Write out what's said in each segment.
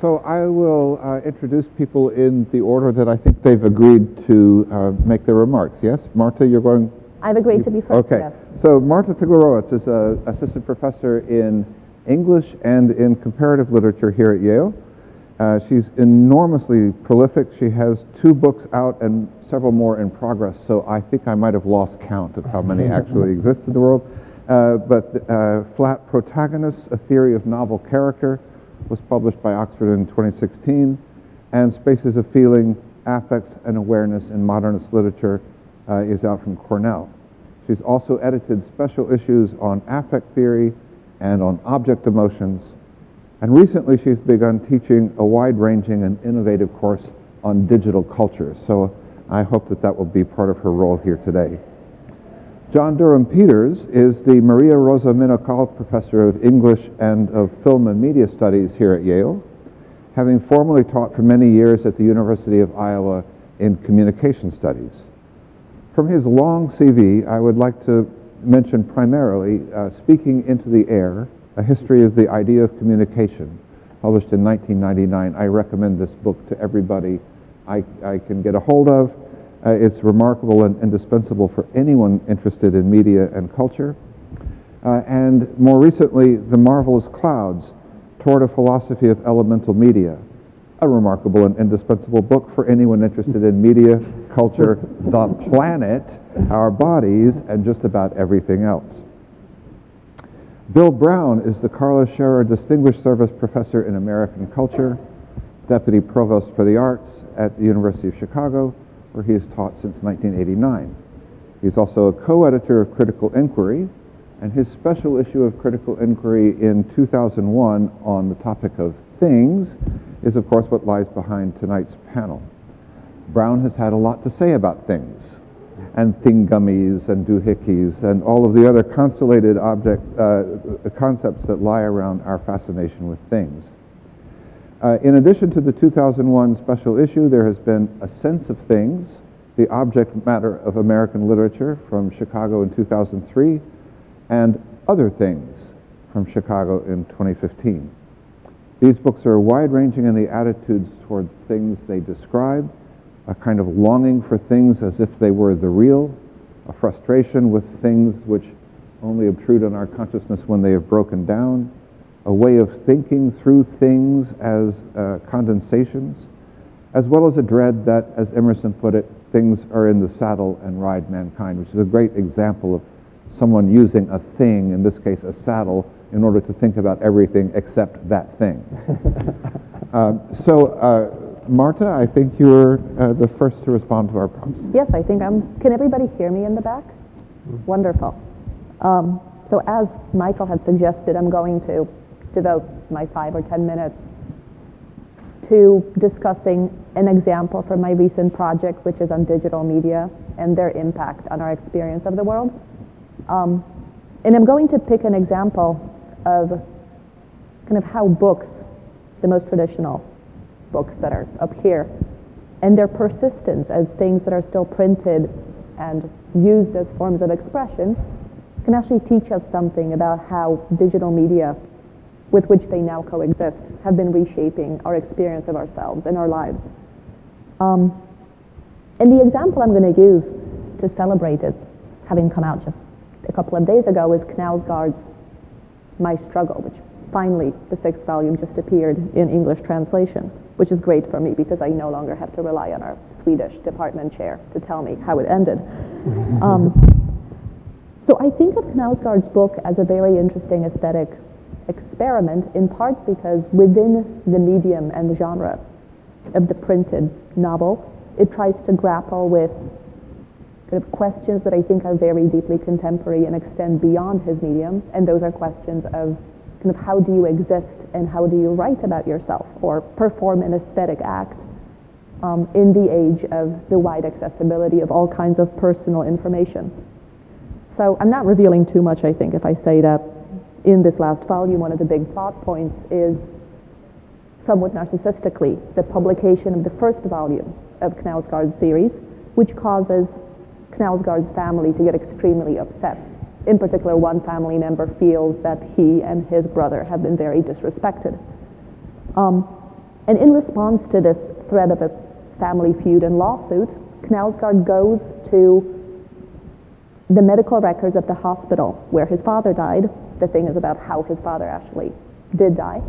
so I will uh, introduce people in the order that I think they've agreed to uh, make their remarks. Yes, Marta, you're going. I've agreed to be first. Okay. yes. So Marta Figlerowicz is an assistant professor in English and in comparative literature here at Yale. Uh, she's enormously prolific. She has two books out and several more in progress. So I think I might have lost count of how many actually exist in the world. Uh, but uh, Flat Protagonists, A Theory of Novel Character, was published by Oxford in 2016, and Spaces of Feeling, Affects, and Awareness in Modernist Literature uh, is out from Cornell. She's also edited special issues on affect theory and on object emotions, and recently she's begun teaching a wide-ranging and innovative course on digital cultures. So I hope that that will be part of her role here today. John Durham Peters is the Maria Rosa Menocal Professor of English and of Film and Media Studies here at Yale, having formerly taught for many years at the University of Iowa in Communication Studies. From his long CV, I would like to mention primarily uh, Speaking into the Air, a history of the idea of communication, published in 1999. I recommend this book to everybody I, I can get a hold of. Uh, it's remarkable and indispensable for anyone interested in media and culture. Uh, and more recently, The Marvelous Clouds, Toward a Philosophy of Elemental Media, a remarkable and indispensable book for anyone interested in media, culture, the planet, our bodies, and just about everything else. Bill Brown is the Karla Scherer Distinguished Service Professor in American Culture, Deputy Provost for the Arts at the University of Chicago, where he has taught since 1989. He's also a co-editor of Critical Inquiry, and his special issue of Critical Inquiry in 2001 on the topic of things is, of course, what lies behind tonight's panel. Brown has had a lot to say about things, and thingummies and doohickeys, and all of the other constellated object uh, concepts that lie around our fascination with things. Uh, in addition to the 2001 special issue, there has been A Sense of Things, the object matter of American literature from Chicago in 2003, and Other Things from Chicago in 2015. These books are wide-ranging in the attitudes toward things they describe, a kind of longing for things as if they were the real, a frustration with things which only obtrude on our consciousness when they have broken down, a way of thinking through things as uh, condensations, as well as a dread that, as Emerson put it, things are in the saddle and ride mankind, which is a great example of someone using a thing, in this case a saddle, in order to think about everything except that thing. um, so, uh, Marta, I think you're uh, the first to respond to our prompts. Yes, I think I'm. Can everybody hear me in the back? Wonderful. Um, so, as Michael had suggested, I'm going to devote my five or ten minutes to discussing an example from my recent project, which is on digital media and their impact on our experience of the world. Um, and I'm going to pick an example of kind of how books, the most traditional books that are up here, and their persistence as things that are still printed and used as forms of expression can actually teach us something about how digital media with which they now coexist have been reshaping our experience of ourselves and our lives. Um, and the example I'm going to use to celebrate it, having come out just a couple of days ago, is Knausgaard's My Struggle, which finally, the sixth volume just appeared in English translation, which is great for me because I no longer have to rely on our Swedish department chair to tell me how it ended. um, so I think of Knausgaard's book as a very interesting aesthetic experiment, in part because within the medium and the genre of the printed novel, it tries to grapple with kind of questions that I think are very deeply contemporary and extend beyond his medium, and those are questions of kind of how do you exist and how do you write about yourself or perform an aesthetic act um, in the age of the wide accessibility of all kinds of personal information. So I'm not revealing too much, I think, if I say that in this last volume, one of the big plot points is somewhat narcissistically the publication of the first volume of Knausgaard's series, which causes Knausgaard's family to get extremely upset. In particular, one family member feels that he and his brother have been very disrespected. Um, and in response to this threat of a family feud and lawsuit, Knausgaard goes to the medical records of the hospital where his father died. The thing is about how his father actually did die.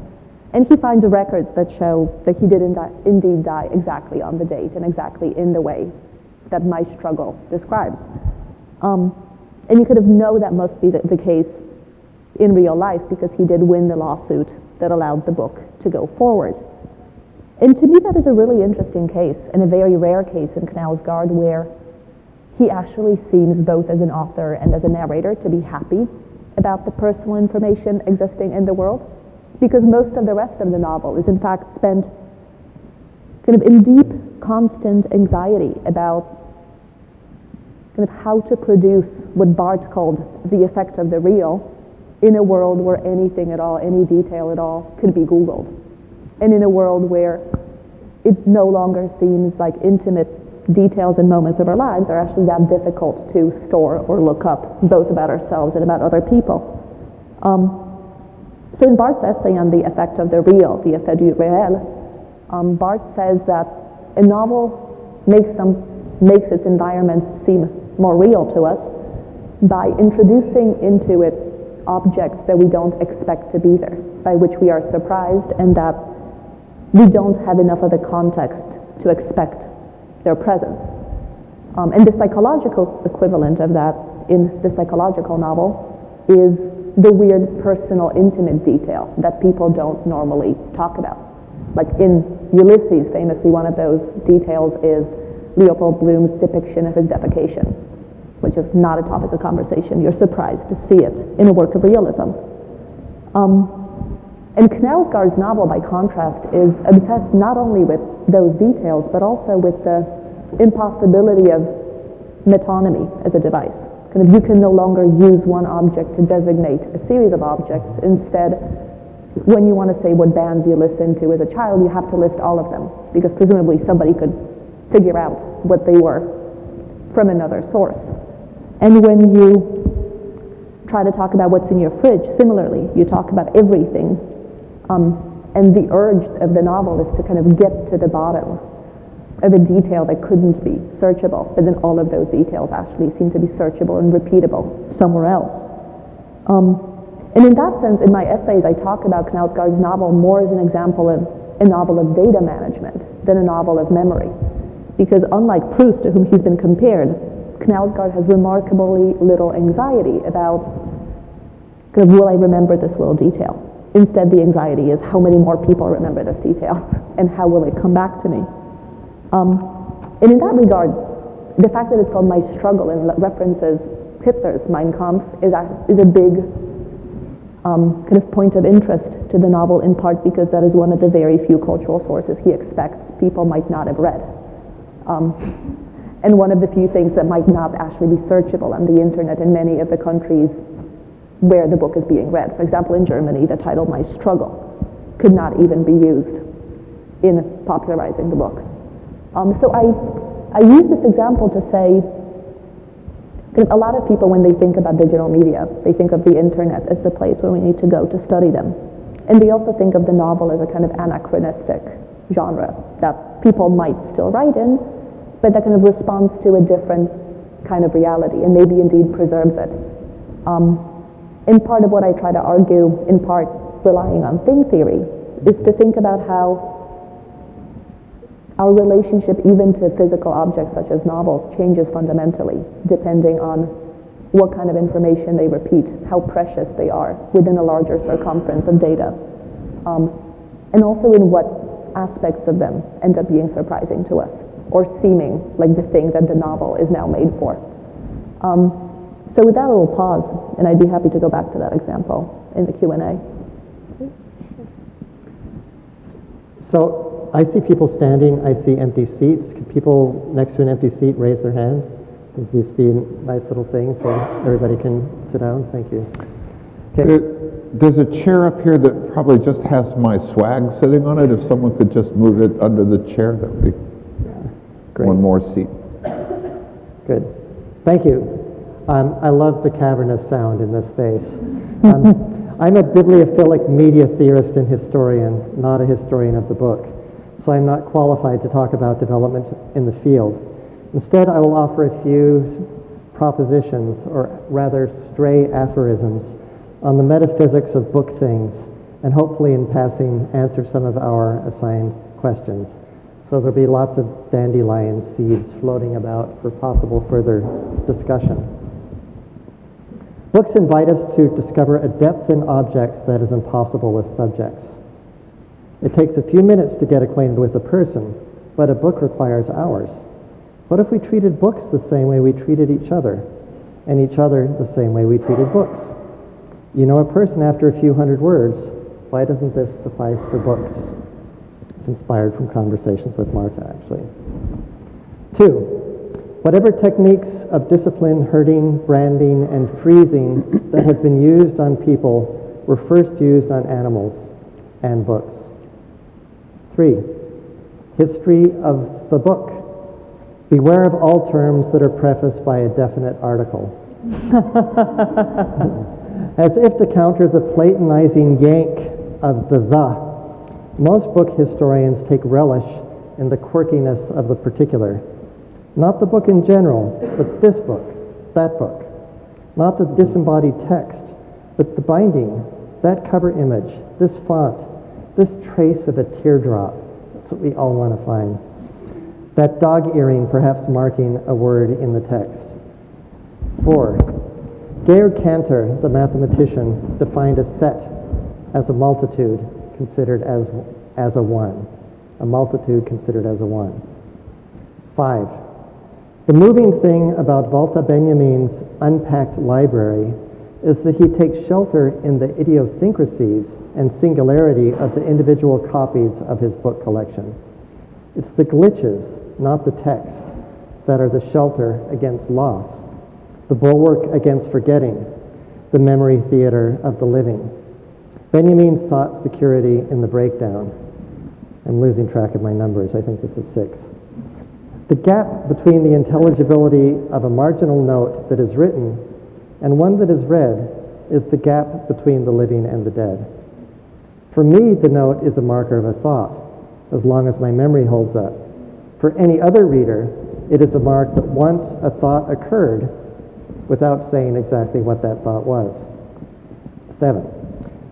And he finds records that show that he did indeed die exactly on the date and exactly in the way that my struggle describes. Um, and you could have known that must be the, the case in real life because he did win the lawsuit that allowed the book to go forward. And to me, that is a really interesting case and a very rare case in Knausgaard's where he actually seems both as an author and as a narrator to be happy about the personal information existing in the world because most of the rest of the novel is in fact spent kind of in deep, constant anxiety about kind of how to produce what Barthes called the effect of the real in a world where anything at all, any detail at all, could be Googled. And in a world where it no longer seems like intimate details and moments of our lives are actually that difficult to store or look up, both about ourselves and about other people. Um, so in Barthes' essay on the effect of the real, the effet du réel, um, Barthes says that a novel makes, some, makes its environments seem more real to us by introducing into it objects that we don't expect to be there, by which we are surprised and that we don't have enough of a context to expect their presence. Um, and the psychological equivalent of that in the psychological novel is the weird personal intimate detail that people don't normally talk about. Like in Ulysses, famously, one of those details is Leopold Bloom's depiction of his defecation, which is not a topic of conversation. You're surprised to see it in a work of realism. Um, and Knausgaard's novel, by contrast, is obsessed not only with those details, but also with the impossibility of metonymy as a device. Kind of you can no longer use one object to designate a series of objects. Instead, when you want to say what bands you listen to as a child, you have to list all of them, because presumably somebody could figure out what they were from another source. And when you try to talk about what's in your fridge, similarly, you talk about everything um, and the urge of the novel is to kind of get to the bottom of a detail that couldn't be searchable, but then all of those details actually seem to be searchable and repeatable somewhere else. Um, and in that sense, in my essays, I talk about Knausgaard's novel more as an example of a novel of data management than a novel of memory. Because unlike Proust, to whom he's been compared, Knausgaard has remarkably little anxiety about, kind of, will I remember this little detail? Instead, the anxiety is how many more people remember this detail and how will it come back to me? Um, and in that regard, the fact that it's called My Struggle and references Hitler's Mein Kampf is a, is a big um, kind of point of interest to the novel, in part because that is one of the very few cultural sources he expects people might not have read. Um, and one of the few things that might not actually be searchable on the internet in many of the countries where the book is being read. For example, in Germany, the title My Struggle could not even be used in popularizing the book. Um, so I, I use this example to say a lot of people, when they think about digital media, they think of the internet as the place where we need to go to study them. And they also think of the novel as a kind of anachronistic genre that people might still write in, but that kind of responds to a different kind of reality and maybe indeed preserves it. Um, and part of what I try to argue, in part relying on thing theory, is to think about how our relationship even to physical objects such as novels changes fundamentally depending on what kind of information they repeat, how precious they are within a larger circumference of data, um, and also in what aspects of them end up being surprising to us or seeming like the thing that the novel is now made for. Um, so with that, I will pause, and I'd be happy to go back to that example in the Q&A. So I see people standing, I see empty seats. Can people next to an empty seat raise their hand? Would this be a nice little thing so everybody can sit down? Thank you. Okay. There, there's a chair up here that probably just has my swag sitting on it. If someone could just move it under the chair, that would be Great. one more seat. Good. Thank you. Um, I love the cavernous sound in this space. Um, I'm a bibliophilic media theorist and historian, not a historian of the book. so I'm not qualified to talk about development in the field. Instead, I will offer a few propositions, or rather stray aphorisms, on the metaphysics of book things, and hopefully in passing answer some of our assigned questions. So there'll be lots of dandelion seeds floating about for possible further discussion. Books invite us to discover a depth in objects that is impossible with subjects. It takes a few minutes to get acquainted with a person, but a book requires hours. What if we treated books the same way we treated each other, and each other the same way we treated books? You know a person after a few hundred words. Why doesn't this suffice for books? It's inspired from conversations with Marta, actually. Two, whatever techniques of discipline, herding, branding, and freezing that have been used on people were first used on animals and books. Three, history of the book. Beware of all terms that are prefaced by a definite article. As if to counter the platonizing yank of the the, most book historians take relish in the quirkiness of the particular. Not the book in general, but this book, that book. Not the disembodied text, but the binding, that cover image, this font, this trace of a teardrop. That's what we all want to find. That dog earring perhaps marking a word in the text. Four, Georg Cantor, the mathematician, defined a set as a multitude considered as, as a one. A multitude considered as a one. Five, the moving thing about Walter Benjamin's unpacked library is that he takes shelter in the idiosyncrasies and singularity of the individual copies of his book collection. It's the glitches, not the text, that are the shelter against loss, the bulwark against forgetting, the memory theater of the living. Benjamin sought security in the breakdown. I'm losing track of my numbers. I think this is six. The gap between the intelligibility of a marginal note that is written and one that is read is the gap between the living and the dead. For me, the note is a marker of a thought, as long as my memory holds up. For any other reader, it is a mark that once a thought occurred without saying exactly what that thought was. Seven.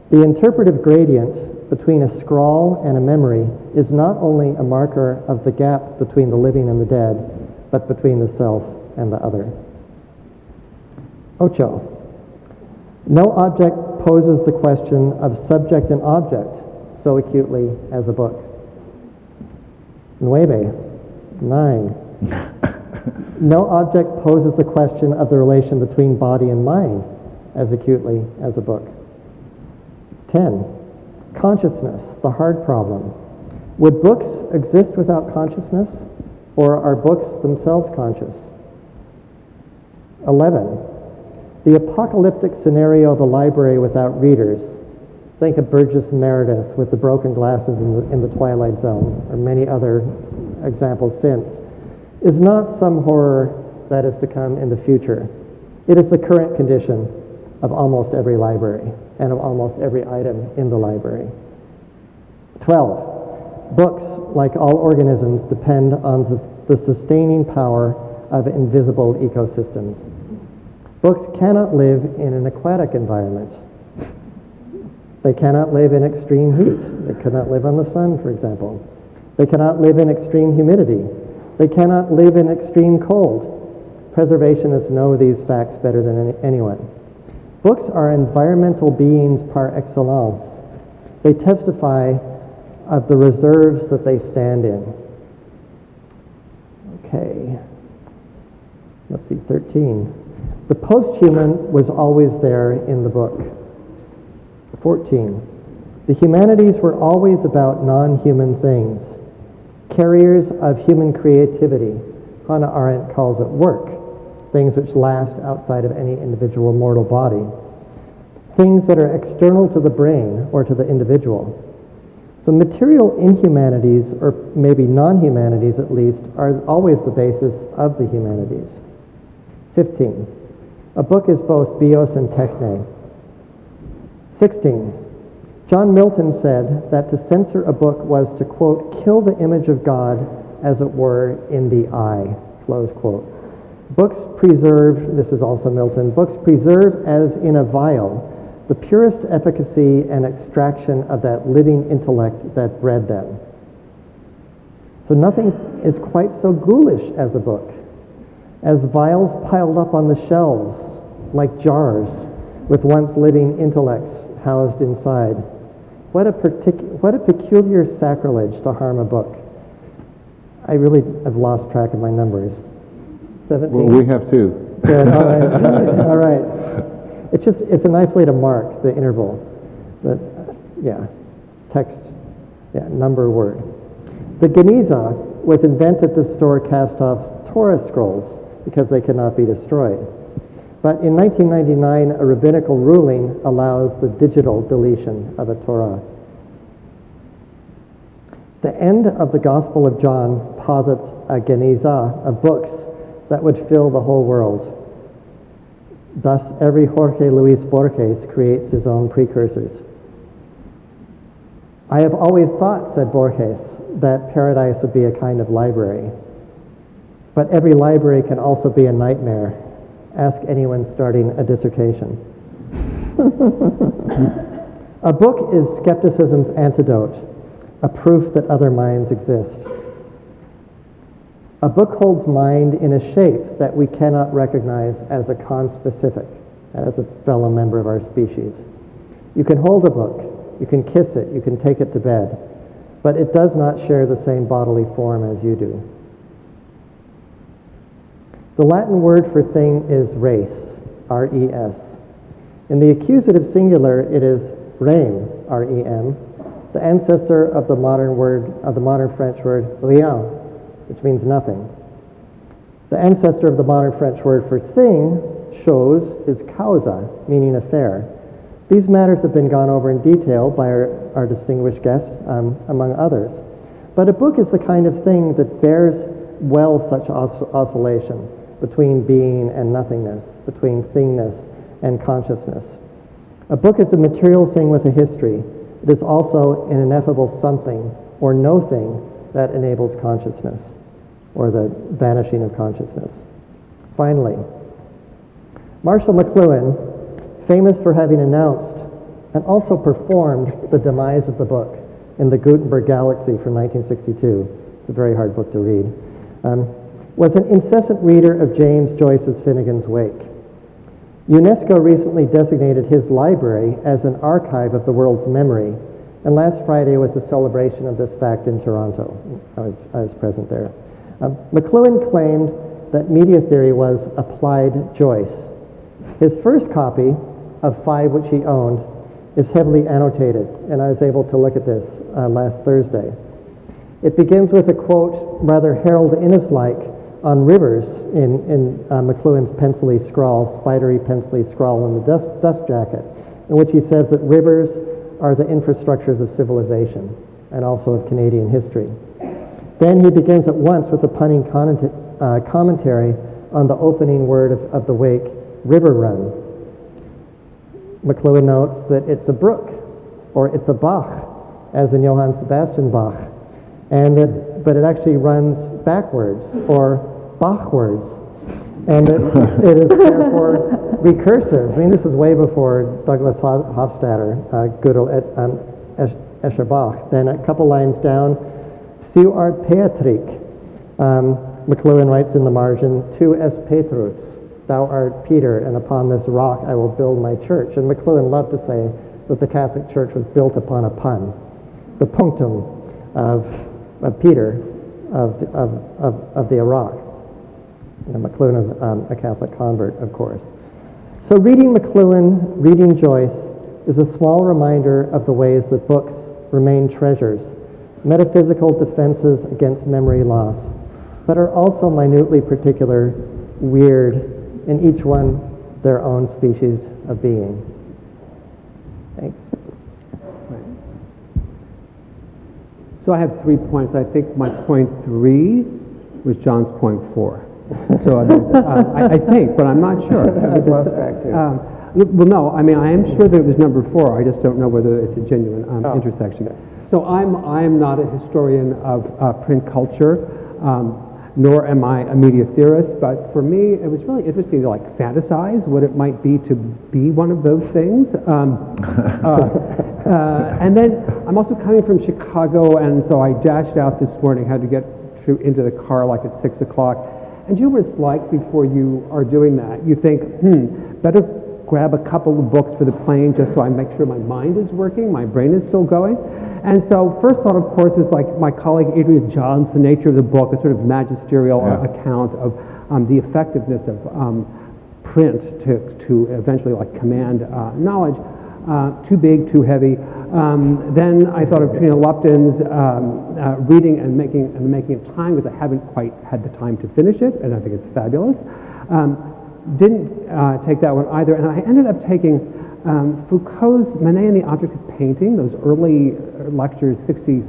The interpretive gradient between a scrawl and a memory is not only a marker of the gap between the living and the dead, but between the self and the other. Ocho. No object poses the question of subject and object so acutely as a book. Nueve. Nine. no object poses the question of the relation between body and mind as acutely as a book. 10. Consciousness, the hard problem. Would books exist without consciousness, or are books themselves conscious? 11. The apocalyptic scenario of a library without readers. Think of Burgess Meredith with the broken glasses in the, in the Twilight Zone, or many other examples since, is not some horror that is to come in the future. It is the current condition of almost every library and of almost every item in the library. 12. Books, like all organisms, depend on the, sustaining power of invisible ecosystems. Books cannot live in an aquatic environment. They cannot live in extreme heat. They cannot live on the sun, for example. They cannot live in extreme humidity. They cannot live in extreme cold. Preservationists know these facts better than any, anyone. Books are environmental beings par excellence. They testify of the reserves that they stand in. Okay, must be 13. The post-human was always there in the book. 14. The humanities were always about non-human things, carriers of human creativity. Hannah Arendt calls it work things which last outside of any individual mortal body, things that are external to the brain or to the individual. So material inhumanities, or maybe non-humanities at least, are always the basis of the humanities. 15. A book is both bios and techne. 16. John Milton said that to censor a book was to, quote, kill the image of God, as it were, in the eye, close quote. Books preserve, this is also Milton, books preserve as in a vial the purest efficacy and extraction of that living intellect that bred them. So nothing is quite so ghoulish as a book. As vials piled up on the shelves, like jars, with once living intellects housed inside. What a, partic- what a peculiar sacrilege to harm a book. I really have lost track of my numbers. 17? Well, we have two. Good, all right, all right. It's just, it's a nice way to mark the interval. The, yeah, text, yeah, number word. The Geniza was invented to store cast-offs Torah scrolls because they could not be destroyed. But in 1999, a rabbinical ruling allows the digital deletion of a Torah. The end of the Gospel of John posits a Geniza of books that would fill the whole world. Thus, every Jorge Luis Borges creates his own precursors. I have always thought, said Borges, that paradise would be a kind of library. But every library can also be a nightmare. Ask anyone starting a dissertation. a book is skepticism's antidote, a proof that other minds exist. A book holds mind in a shape that we cannot recognize as a conspecific, as a fellow member of our species. You can hold a book, you can kiss it, you can take it to bed, but it does not share the same bodily form as you do. The Latin word for thing is res, R-E-S. In the accusative singular, it is rem, R-E-M, the ancestor of the modern word, of the modern French word rien, which means nothing. The ancestor of the modern French word for thing, chose, is causa, meaning affair. These matters have been gone over in detail by our, our distinguished guest, um, among others. But a book is the kind of thing that bears well such os- oscillation between being and nothingness, between thingness and consciousness. A book is a material thing with a history. It is also an ineffable something or no thing that enables consciousness or the vanishing of consciousness. Finally, Marshall McLuhan, famous for having announced and also performed the demise of the book in the Gutenberg Galaxy from 1962. It's a very hard book to read. Um, was an incessant reader of James Joyce's Finnegan's Wake. UNESCO recently designated his library as an archive of the world's memory, and last Friday was a celebration of this fact in Toronto. I was, I was present there. Um, McLuhan claimed that media theory was applied Joyce. His first copy of five which he owned is heavily annotated, and I was able to look at this uh, last Thursday. It begins with a quote, rather Harold Innis-like, on rivers in, in uh, McLuhan's scrawl, spidery pencilly scrawl in the dust, dust jacket, in which he says that rivers are the infrastructures of civilization and also of Canadian history. Then he begins at once with a punning uh, commentary on the opening word of, of the wake, river run. McLuhan notes that it's a brook, or it's a Bach, as in Johann Sebastian Bach, and that, but it actually runs backwards, or Bachwards, and it, it is therefore recursive. I mean, this is way before Douglas Hofstadter, uh, Gödel et um, Escher Bach. Then a couple lines down, Thu art Petric. Um, McLuhan writes in the margin, Tu es Petrus, thou art Peter, and upon this rock I will build my church. And McLuhan loved to say that the Catholic Church was built upon a pun, the punctum of, of Peter of, of, of, of the Iraq. And McLuhan is um, a Catholic convert, of course. So reading McLuhan, reading Joyce, is a small reminder of the ways that books remain treasures metaphysical defenses against memory loss, but are also minutely particular, weird, in each one their own species of being. Thanks. So I have three points. I think my point three was John's point four. So uh, I, I, think, but I'm not sure. I've lost track too. Um, Well, no, I mean, I am sure that it was number four, I just don't know whether it's a genuine um, Oh, intersection. So I'm, I'm not a historian of uh, print culture, um, nor am I a media theorist, but for me, it was really interesting to like fantasize what it might be to be one of those things. Um, uh, uh, and then I'm also coming from Chicago, and so I dashed out this morning, had to get to, into the car like at six o'clock. And you know what it's like before you are doing that? You think, hmm, better grab a couple of books for the plane just so I make sure my mind is working, my brain is still going. And so, first thought, of course, was like my colleague Adrian Johns, The Nature of the Book, a sort of magisterial Yeah. account of um, the effectiveness of um, print to, to eventually like command uh, knowledge. Uh, too big, too heavy. Um, then I thought of Trina Lupton's um, uh, reading and making and making of time because I haven't quite had the time to finish it, and I think it's fabulous. Um, didn't uh, take that one either, and I ended up taking um, Foucault's Manet and the Object of Painting, those early uh, lectures, 67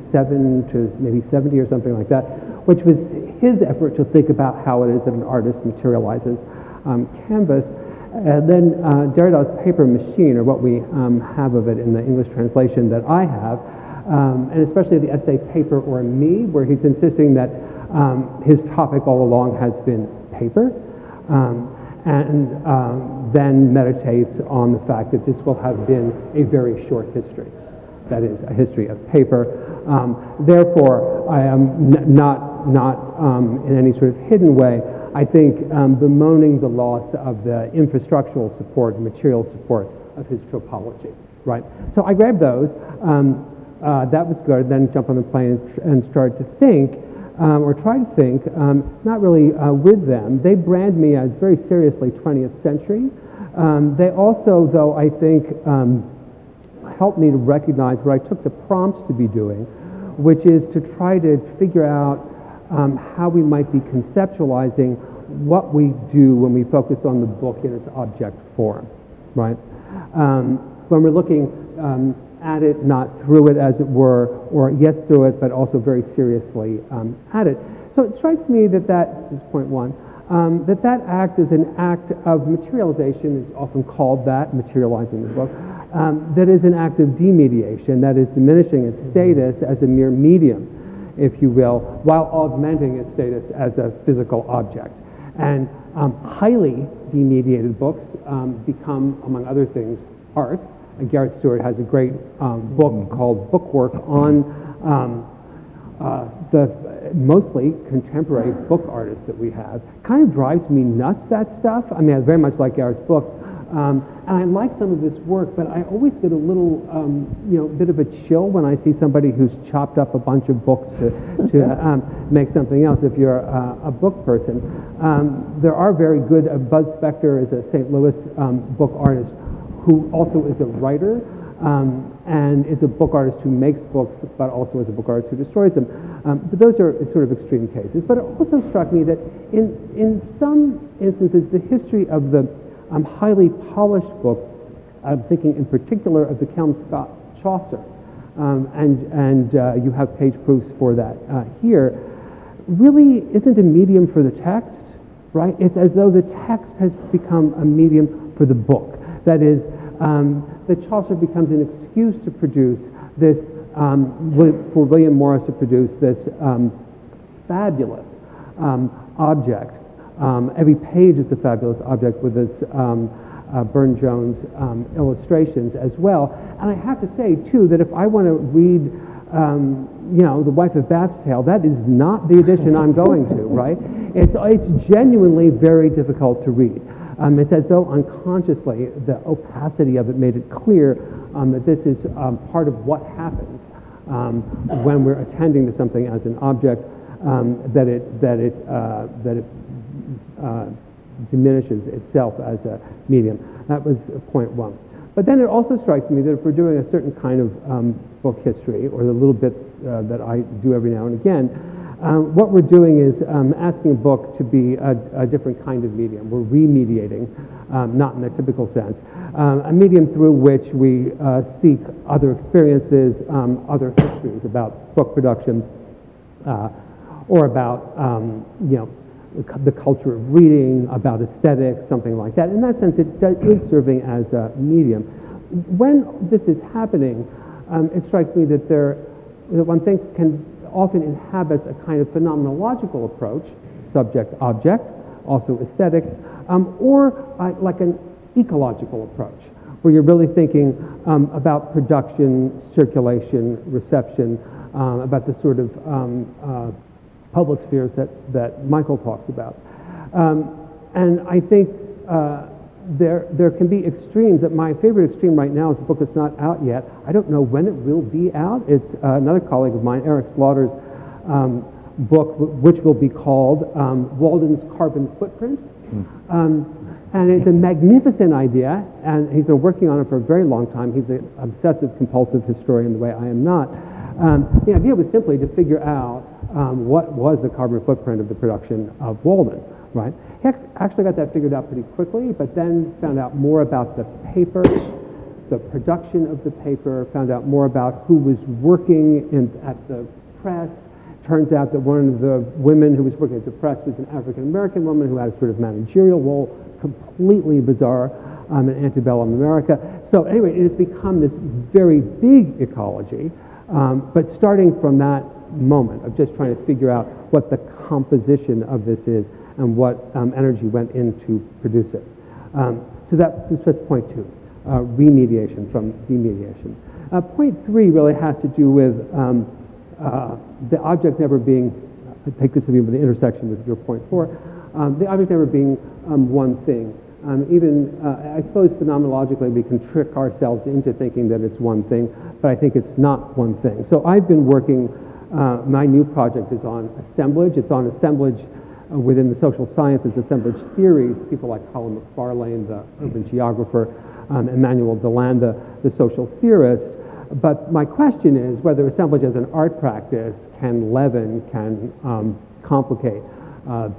to maybe 70 or something like that, which was his effort to think about how it is that an artist materializes um, canvas. And then uh, Derrida's paper machine, or what we um, have of it in the English translation that I have, um, and especially the essay Paper or Me, where he's insisting that um, his topic all along has been paper, um, and um, then meditates on the fact that this will have been a very short history. That is, a history of paper. Um, therefore, I am n- not, not um, in any sort of hidden way, I think, um, bemoaning the loss of the infrastructural support, material support of his tropology, right? So I grabbed those. Um, uh, that was good. Then jump on the plane and, tr- and started to think, um, or try to think, um, not really uh, with them. They brand me as very seriously 20th century. Um, they also, though, I think, um, helped me to recognize what I took the prompts to be doing, which is to try to figure out um, how we might be conceptualizing what we do when we focus on the book in its object form, right? Um, when we're looking at it, not through it, as it were, or yes, through it, but also very seriously um, at it. So it strikes me that that is point one. Um, that that act is an act of materialization, is often called that, materializing the book, um, that is an act of demediation, that is diminishing its status as a mere medium, if you will, while augmenting its status as a physical object. And um, highly demediated books um, become, among other things, art. Garrett Stewart has a great um, book called Bookwork on um, uh, the mostly contemporary book artists that we have. Kind of drives me nuts, that stuff. I mean, I very much like Garrett's book. Um, and I like some of this work, but I always get a little, um, you know, bit of a chill when I see somebody who's chopped up a bunch of books to, to um, make something else. If you're a, a book person, um, there are very good. Uh, Buzz Spector is a St. Louis um, book artist who also is a writer um, and is a book artist who makes books, but also is a book artist who destroys them. Um, but those are sort of extreme cases. But it also struck me that in, in some instances, the history of the um, highly polished book, I'm thinking in particular of the Kelmscott Chaucer, um, and, and uh, you have page proofs for that uh, here, really isn't a medium for the text, right? It's as though the text has become a medium for the book. That is, um, the Chaucer becomes an excuse to produce this, um, for William Morris to produce this um, fabulous um, object. Um, every page is a fabulous object with this um, uh, Burne Jones um, illustrations as well. And I have to say, too, that if I want to read, um, you know, The Wife of Bath's Tale, that is not the edition I'm going to, right? It's, it's genuinely very difficult to read. Um, it's as though unconsciously the opacity of it made it clear um, that this is um, part of what happens um, when we're attending to something as an object, um, that it, that it, uh, that it uh, diminishes itself as a medium. That was point one. But then it also strikes me that if we're doing a certain kind of um, book history, or the little bit uh, that I do every now and again, um, what we're doing is um, asking a book to be a, a different kind of medium. We're remediating, um, not in a typical sense, um, a medium through which we uh, seek other experiences, um, other histories about book production, uh, or about um, you know the the culture of reading, about aesthetics, something like that. In that sense, it does, is serving as a medium. When this is happening, it strikes me that there, that one thing can often inhabits a kind of phenomenological approach, subject object, also aesthetic, um, or uh, like an ecological approach, where you're really thinking um, about production, circulation, reception, um, about the sort of um, uh, public spheres that, that Michael talks about. Um, and I think uh, there, there can be extremes. That my favorite extreme right now is a book that's not out yet. I don't know when it will be out. It's uh, another colleague of mine, Eric Slauter's um, book, which will be called um, Walden's Carbon Footprint. Um, and it's a magnificent idea, and he's been working on it for a very long time. He's an obsessive compulsive historian, the way I am not. Um, the idea was simply to figure out um, what was the carbon footprint of the production of Walden, right? He actually got that figured out pretty quickly, but then found out more about the paper, the production of the paper, found out more about who was working in, at the press. Turns out that one of the women who was working at the press was an African American woman who had a sort of managerial role, completely bizarre um, in antebellum America. So anyway, it has become this very big ecology. Um, but starting from that moment of just trying to figure out what the composition of this is and what um, energy went in to produce it. Um, so that was point two, uh, remediation from demediation. Uh, point three really has to do with um, uh, the object never being, I take this to be the intersection with your point four, um, the object never being um, one thing. Um, even, uh, I suppose phenomenologically, we can trick ourselves into thinking that it's one thing, but I think it's not one thing. So I've been working, uh, my new project is on assemblage. It's on assemblage within the social sciences, assemblage theories. People like Colin McFarlane, the urban geographer, um, Emmanuel Delanda, the social theorist. But my question is whether assemblage as an art practice can leaven, can um, complicate uh,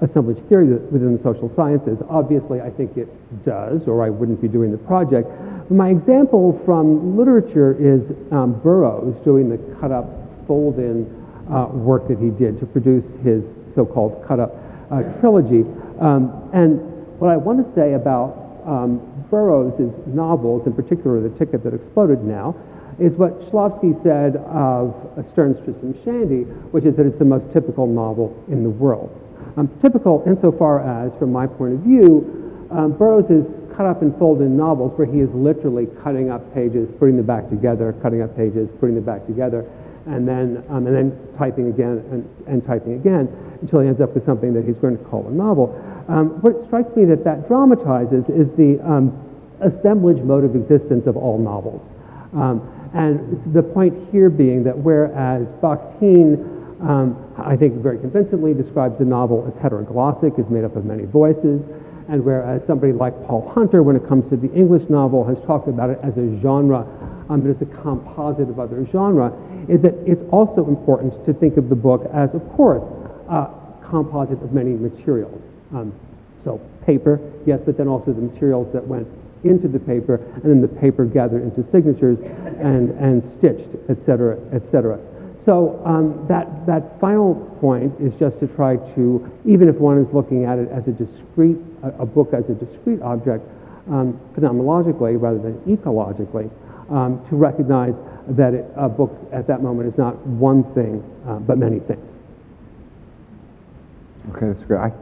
assemblage theory within the social sciences. Obviously, I think it does, or I wouldn't be doing the project. My example from literature is um, Burroughs doing the cut up, fold in uh, work that he did to produce his so called cut up uh, trilogy. Um, and what I want to say about um, Burroughs' novels, in particular The Ticket That Exploded Now, is what Shklovsky said of Sterne's Tristram Shandy, which is that it's the most typical novel in the world. Um, typical insofar as, from my point of view, um, Burroughs is cut up and folded in novels where he is literally cutting up pages, putting them back together, cutting up pages, putting them back together, and then, um, and then typing again and, and typing again until he ends up with something that he's going to call a novel. Um, what strikes me that that dramatizes is the um, assemblage mode of existence of all novels. Um, and the point here being that whereas Bakhtin, um, I think very convincingly describes the novel as heteroglossic, is made up of many voices, and whereas somebody like Paul Hunter, when it comes to the English novel, has talked about it as a genre, um, but it's a composite of other genre, is that it's also important to think of the book as, of course, a composite of many materials. Um, so paper, yes, but then also the materials that went into the paper, and then the paper gathered into signatures and, and stitched, et cetera, et cetera. So um, that, that final point is just to try to, even if one is looking at it as a discrete, a, a book as a discrete object, um, phenomenologically rather than ecologically, um, to recognize that it, a book at that moment is not one thing, uh, but many things. Okay, that's great. I,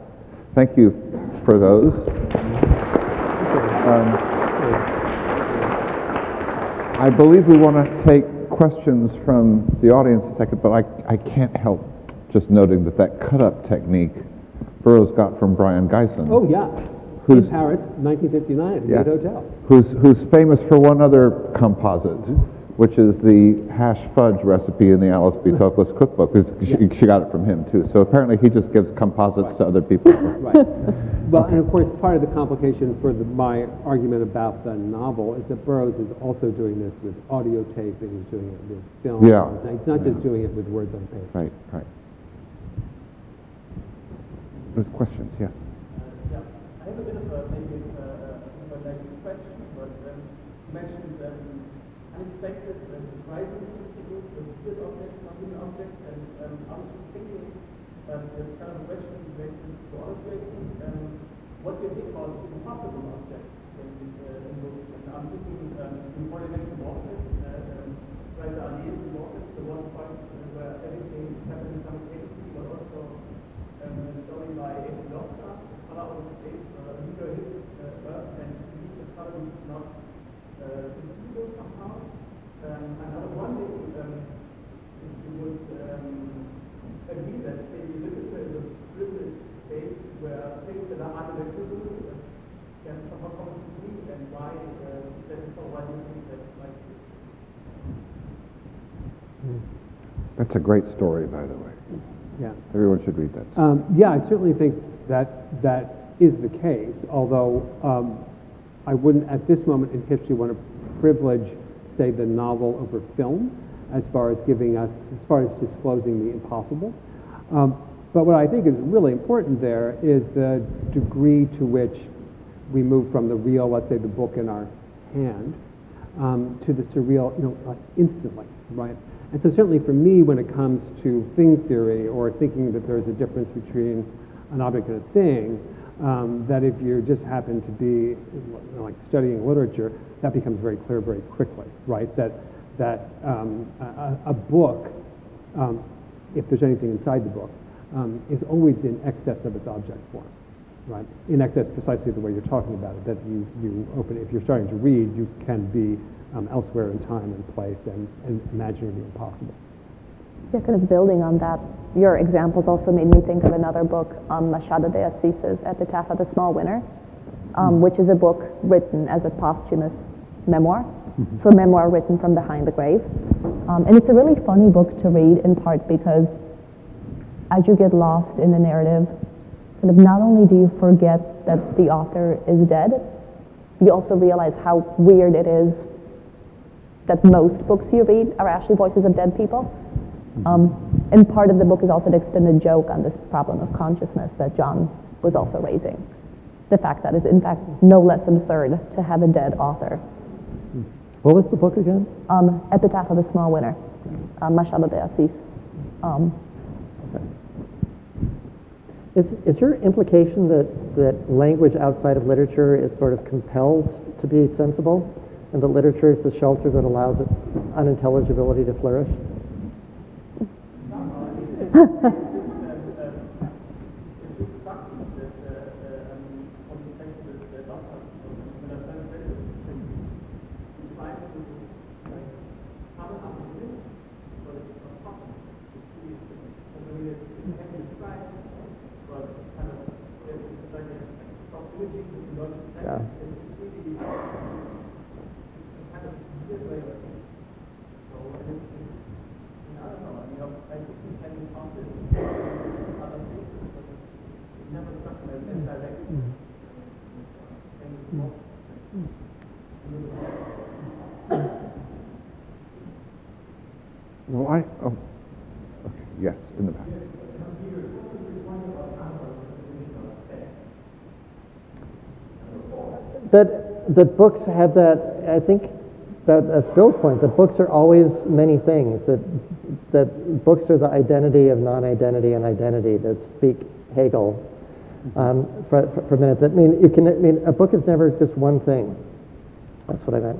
thank you for those. Um, I believe we want to take questions from the audience a second, but I, I can't help just noting that that cut-up technique Burroughs got from Brion Gysin. Oh, yeah. Who's- In Paris, 1959, at the Yes. Hotel. who's, who's famous for one other composite, which is the hash fudge recipe in the Alice B. Toklas cookbook. She, she got it from him too. So apparently he just gives composites to other people. Right. Well, and of course, part of the complication for the, my argument about the novel is that Burroughs is also doing this with audio tape, and he's doing it with film. Yeah. He's not just doing it with words on paper. Right, right. There's questions, yes. A bit of a maybe uh, a naive question, but um, you mentioned um, unexpected and surprising things to do with this object, something object, and um, I was just thinking um, there's kind of a question related to illustrating um, what do you think about impossible objects in, uh, in books? And I'm thinking, um, you already mentioned Walters, uh, um, right, the idea of Walters, the one point uh, where everything happens simultaneously, but also um, a by H. Lovecraft, Color of Space, Meteor hits Earth, and these the color not somehow. Um, and I was um, you would um, agree that maybe literature is a privileged space where things that are unrelatable can somehow come to be, and why uh, that is? Why you think that's like this? That's a great story, by the way. Yeah. Everyone should read that. Um, yeah, I certainly think that that is the case, although um, I wouldn't at this moment in history want to privilege, say, the novel over film as far as giving us, as far as disclosing the impossible. Um, but what I think is really important there is the degree to which we move from the real, let's say, the book in our hand, um, to the surreal, you know, like instantly, right? And so certainly for me, when it comes to thing theory or thinking that there's a difference between an object and a thing, um, that if you just happen to be like studying literature, that becomes very clear very quickly, right? That that um, a, a book, um, if there's anything inside the book, um, is always in excess of its object form, right? In excess, precisely the way you're talking about it. That you you open if you're starting to read, you can be um, elsewhere in time and place and, and imagining the impossible. Yeah, kind of building on that, your examples also made me think of another book, um, Machado de Assis's Epitaph of the Small Winner, um, which is a book written as a posthumous memoir, so a memoir written from behind the grave. Um, and it's a really funny book to read in part because as you get lost in the narrative, kind of not only do you forget that the author is dead, you also realize how weird it is that most books you read are actually voices of dead people. Um, and part of the book is also an extended joke on this problem of consciousness that John was also raising. The fact that it's in fact no less absurd to have a dead author. What was the book again? Um, Epitaph of a Small Winner, uh, Machado de Assis. Um, Is, is your implication that, that language outside of literature is sort of compelled to be sensible, and that literature is the shelter that allows it unintelligibility to flourish? Yeah. Well, I, oh, okay, yes, in the back. That, that books have that, I think that, that's Bill's point, that books are always many things, that, that books are the identity of non-identity and identity, to speak Hegel um, for, for, for a minute. That mean, you can, I mean, a book is never just one thing. That's what I meant.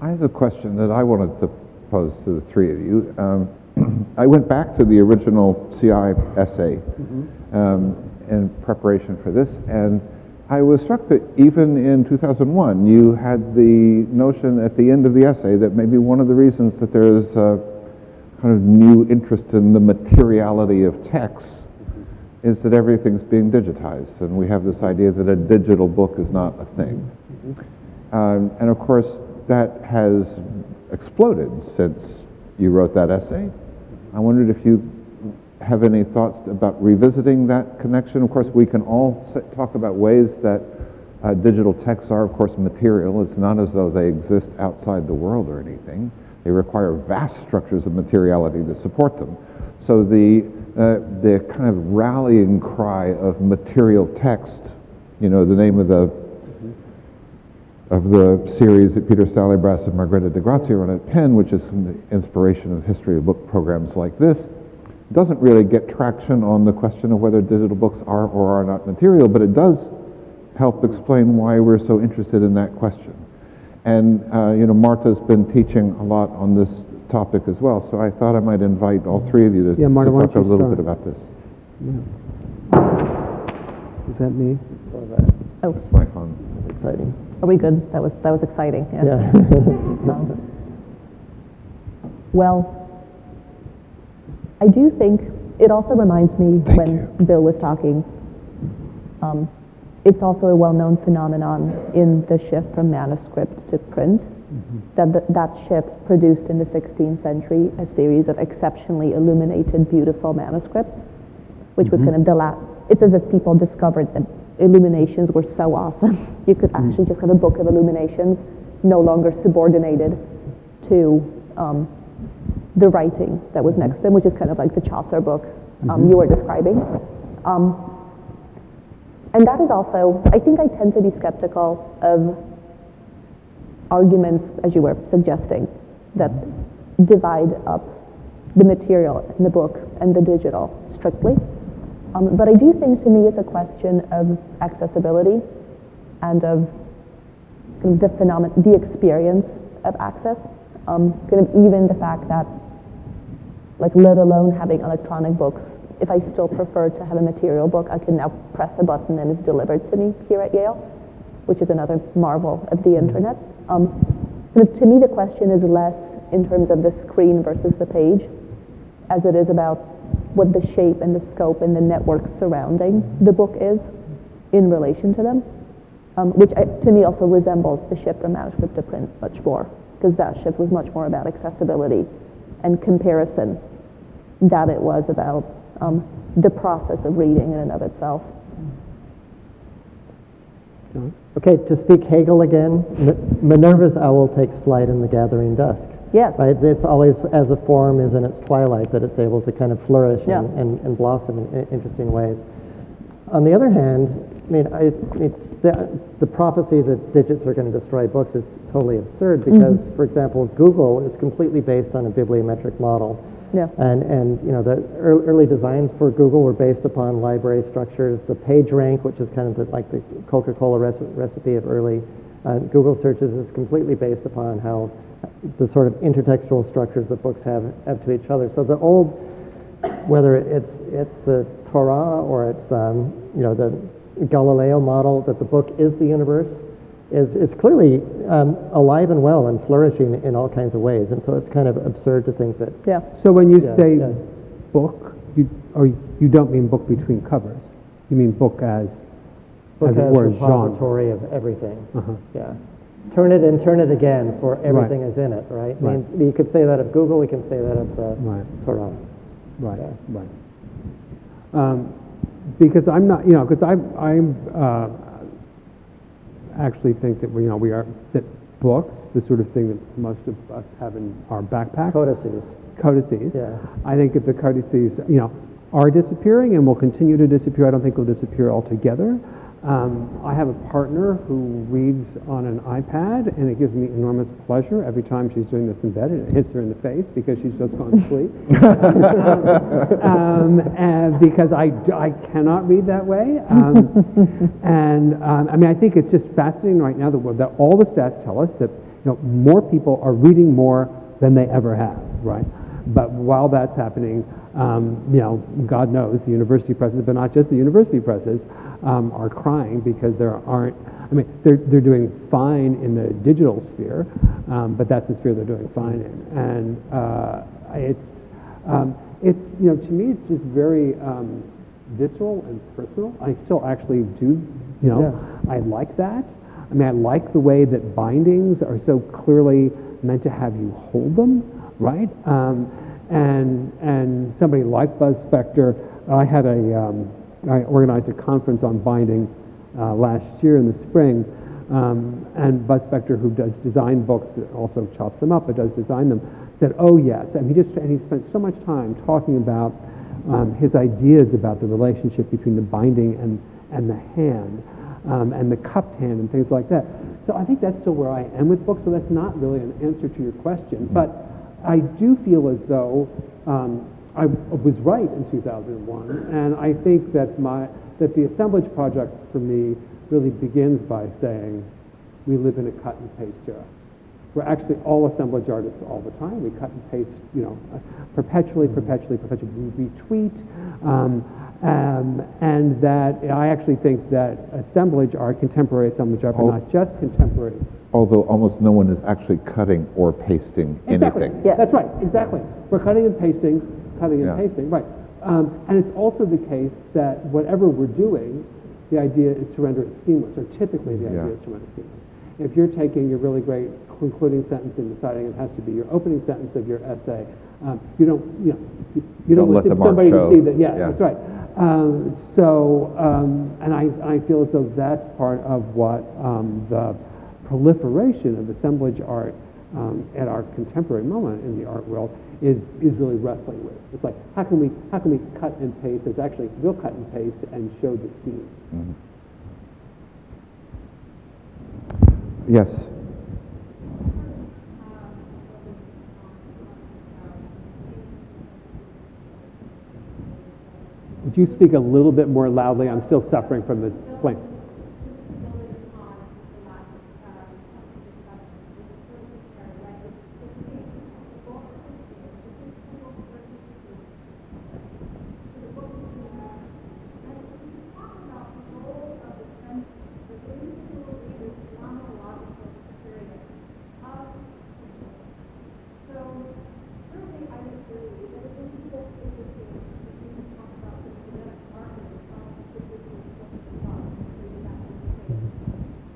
I have a question that I wanted to pose to the three of you. Um, I went back to the original CI essay um, in preparation for this, and I was struck that even in 2001, you had the notion at the end of the essay that maybe one of the reasons that there is a kind of new interest in the materiality of text is that everything's being digitized, and we have this idea that a digital book is not a thing. Um, and of course, that has exploded since you wrote that essay. I wondered if you have any thoughts about revisiting that connection. Of course, we can all talk about ways that uh, digital texts are, of course, material. It's not as though they exist outside the world or anything. They require vast structures of materiality to support them. So the uh, the kind of rallying cry of material text, you know, the name of the of the series that Peter Stallybrass and Margreta de Grazia run at Penn, which is from the inspiration of history of book programs like this. doesn't really get traction on the question of whether digital books are or are not material, but it does help explain why we're so interested in that question. And uh, you know, Marta's been teaching a lot on this topic as well, so I thought I might invite all three of you to, Yeah, Marta, to why talk a little start? bit about this. Yeah. Is that me? Oh, It's my phone. Exciting. are we good? That was, that was exciting. Yeah. Well, I do think it also reminds me Thank when you. Bill was talking. Um, it's also a well-known phenomenon in the shift from manuscript to print. That the, that shift produced in the 16th century a series of exceptionally illuminated, beautiful manuscripts, which was kind of the last. It's as if people discovered that illuminations were so awesome. You could actually just have a book of illuminations, no longer subordinated to um, the writing that was next to them, which is kind of like the Chaucer book um, you were describing. Um, and that is also, I think I tend to be skeptical of arguments, as you were suggesting, that divide up the material in the book and the digital strictly. Um, but I do think to me it's a question of accessibility and of kind of the phenomenon, the experience of access. Um, kind of even the fact that, like, let alone having electronic books, if I still prefer to have a material book, I can now press a button and it's delivered to me here at Yale, which is another marvel of the internet. Um, to me, the question is less in terms of the screen versus the page, as it is about what the shape and the scope and the network surrounding the book is in relation to them um, which I, to me also resembles the shift from manuscript to print much more, because that shift was much more about accessibility and comparison than it was about um, the process of reading in and of itself. Okay, to speak Hegel again, Minerva's owl takes flight in the gathering dusk. Yes. Right? It's always as a form is in its twilight that it's able to kind of flourish Yeah. and, and, and blossom in interesting ways. On the other hand, I mean, I, the, the prophecy that digits are going to destroy books is totally absurd because, mm-hmm. for example, Google is completely based on a bibliometric model. Yeah. And, and you know, the ear- early designs for Google were based upon library structures. The page rank, which is kind of the, like the Coca-Cola reci- recipe of early uh, Google searches, is completely based upon how the sort of intertextual structures that books have, have to each other. So the old, whether it's, it's the Torah or it's, um, you know, the Galileo model that the book is the universe, is, is clearly um, alive and well and flourishing in all kinds of ways. And so it's kind of absurd to think that Yeah. So when you Yeah, say yeah. book, you, or you don't mean book between covers. You mean book as, book as it has were, genre. repository of everything. Uh-huh. Yeah. Turn it and turn it again for everything is in it, right? I mean, you could say that of Google, we can say that of the Right. Torah. Right, Yeah. right. Um, because I'm not, you know, because I'm, I'm uh, actually think that we, you know, we are that books, the sort of thing that most of us have in our backpacks, Codices. codices. Yeah. I think if the codices, you know, are disappearing and will continue to disappear, I don't think they'll disappear altogether. Um, I have a partner who reads on an iPad, and it gives me enormous pleasure every time she's doing this in bed, and it hits her in the face because she's just gone to sleep. um, and because I, I cannot read that way. Um, and um, I mean, I think it's just fascinating right now that, that all the stats tell us that you know, more people are reading more than they ever have, right? But while that's happening, um, you know, God knows the university presses, but not just the university presses, um, are crying because there aren't. I mean, they're they're doing fine in the digital sphere, um, but that's the sphere they're doing fine in, and uh, it's um, it's you know to me it's just very um, visceral and personal. I still actually do, you know, I like that. I mean, I like the way that bindings are so clearly meant to have you hold them, right? Um, and and somebody like Buzz Spector, I had a um, I organized a conference on binding uh, last year in the spring, um, and Buzz Spector, who does design books, also chops them up, but does design them, said, "Oh yes," and he just and he spent so much time talking about um, his ideas about the relationship between the binding and and the hand, um, and the cupped hand and things like that. So I think that's still where I am with books. So that's not really an answer to your question, but I do feel as though um, I was right in 2001, and I think that my that the assemblage project for me really begins by saying we live in a cut and paste era. We're actually all assemblage artists all the time. We cut and paste, you know, uh, perpetually, perpetually, perpetually. We retweet, um, um, and that I actually think that assemblage art, contemporary assemblage art, but not just contemporary. Although almost no one is actually cutting or pasting Exactly. anything. Yeah. That's right, exactly. We're cutting and pasting, cutting and Yeah. pasting, right. Um, and it's also the case that whatever we're doing, the idea is to render it seamless, or typically the idea Yeah. is to render it seamless. If you're taking your really great concluding sentence and deciding it has to be your opening sentence of your essay, um, you don't, you know, you, you Don't don't, let somebody show. to see that. Yeah, Yeah. that's right. Um, so, um, and I, I feel as though that's part of what um, the proliferation of assemblage art um, at our contemporary moment in the art world is, is really wrestling with. It's like, how can we, how can we cut and paste? It's actually, we'll cut and paste and show the scene. Mm-hmm. Yes. Would you speak a little bit more loudly? I'm still suffering from the flame.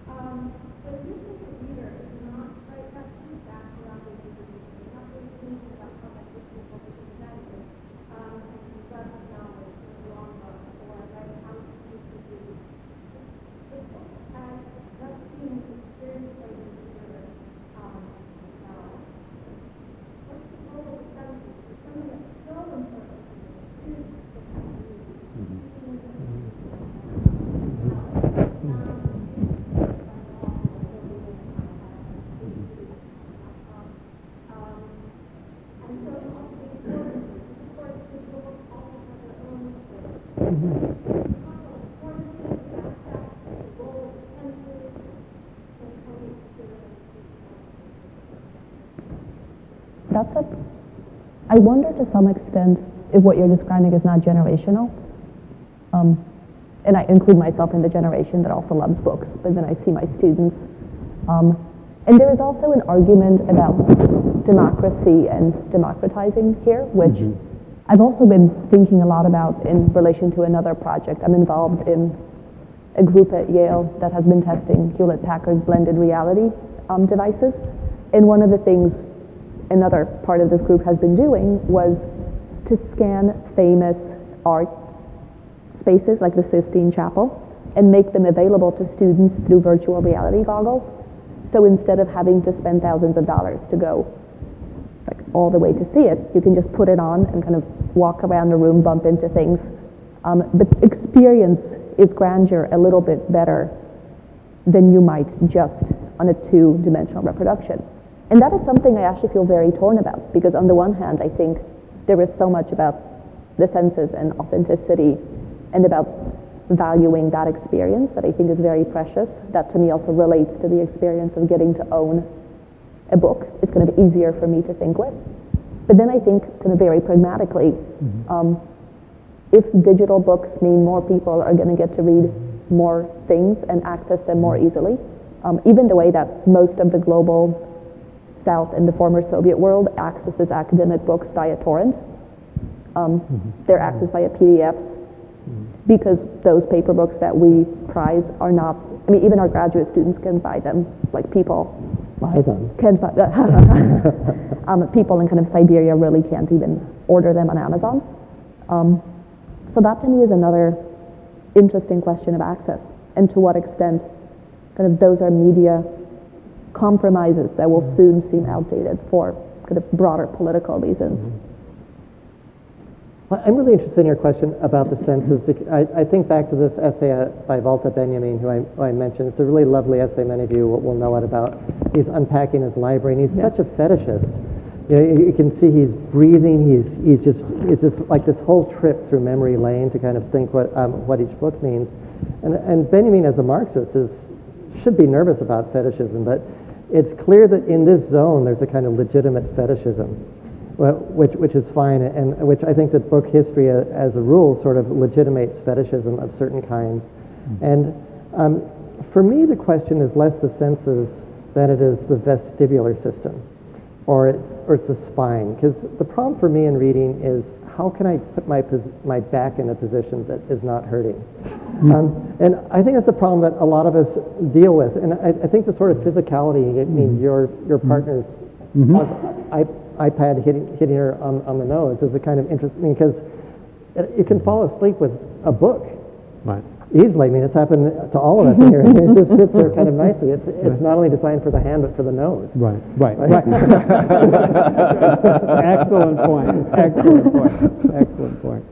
Um, but if you think a reader is not right, that's pretty back around the reader. You're not really thinking about how that gets people to the message. Um, and you read a novel or a long book or read how to teach the reading. The book as that being experienced by the reader, um, now, what's the role of the senses? It's something that's so important to me. It is the senses. That's a. I wonder to some extent if what you're describing is not generational. Um, and I include myself in the generation that also loves books, but then I see my students. Um, and there is also an argument about democracy and democratizing here, which I've also been thinking a lot about in relation to another project. I'm involved in a group at Yale that has been testing Hewlett Packard's blended reality um, devices. And one of the things another part of this group has been doing was to scan famous art spaces like the Sistine Chapel and make them available to students through virtual reality goggles. So instead of having to spend thousands of dollars to go like all the way to see it, you can just put it on and kind of walk around the room, bump into things. Um, but experience is grandeur a little bit better than you might just on a two-dimensional reproduction. And that is something I actually feel very torn about because on the one hand, I think there is so much about the senses and authenticity and about valuing that experience that I think is very precious. That to me also relates to the experience of getting to own a book. It's going to be easier for me to think with. But then I think kind of very pragmatically, um, if digital books mean more people are going to get to read more things and access them more easily, um, even the way that most of the global South in the former Soviet world accesses academic books via torrent, um, they're accessed via PDFs because those paper books that we prize are not. I mean, even our graduate students can buy them. Like people Buy them. can't buy. um, people in kind of Siberia really can't even order them on Amazon. Um, so that to me is another interesting question of access and to what extent kind of those are media compromises that will soon seem outdated for kind of broader political reasons. Well, I'm really interested in your question about the senses. bec- I, I think back to this essay uh, by Walter Benjamin, who I, who I mentioned. It's a really lovely essay. Many of you will, will know it about. He's unpacking his library, and he's such a fetishist You, know, you you can see he's breathing. He's he's just it's just like this whole trip through memory lane to kind of think what um, what each book means. And and Benjamin, as a Marxist, is should be nervous about fetishism, but it's clear that in this zone there's a kind of legitimate fetishism, which which is fine, and which I think that book history, as a rule, sort of legitimates fetishism of certain kinds. And um, for me, the question is less the senses than it is the vestibular system, or it's, or it's the spine. Because the problem for me in reading is how can I put my, my back in a position that is not hurting? Hmm. Um, and I think that's the problem that a lot of us deal with. And I, I think the sort of physicality, I mean, hmm. your, your hmm. partner's mm-hmm. i- iPad hitting, hitting her on, on the nose is a kind of interesting, because you can fall asleep with a book Right. Easily. I mean, it's happened to all of us in here. It just sits there kind of nicely. It's, it's not only designed for the hand, but for the nose. Right, right, right. Excellent point, excellent point, excellent point.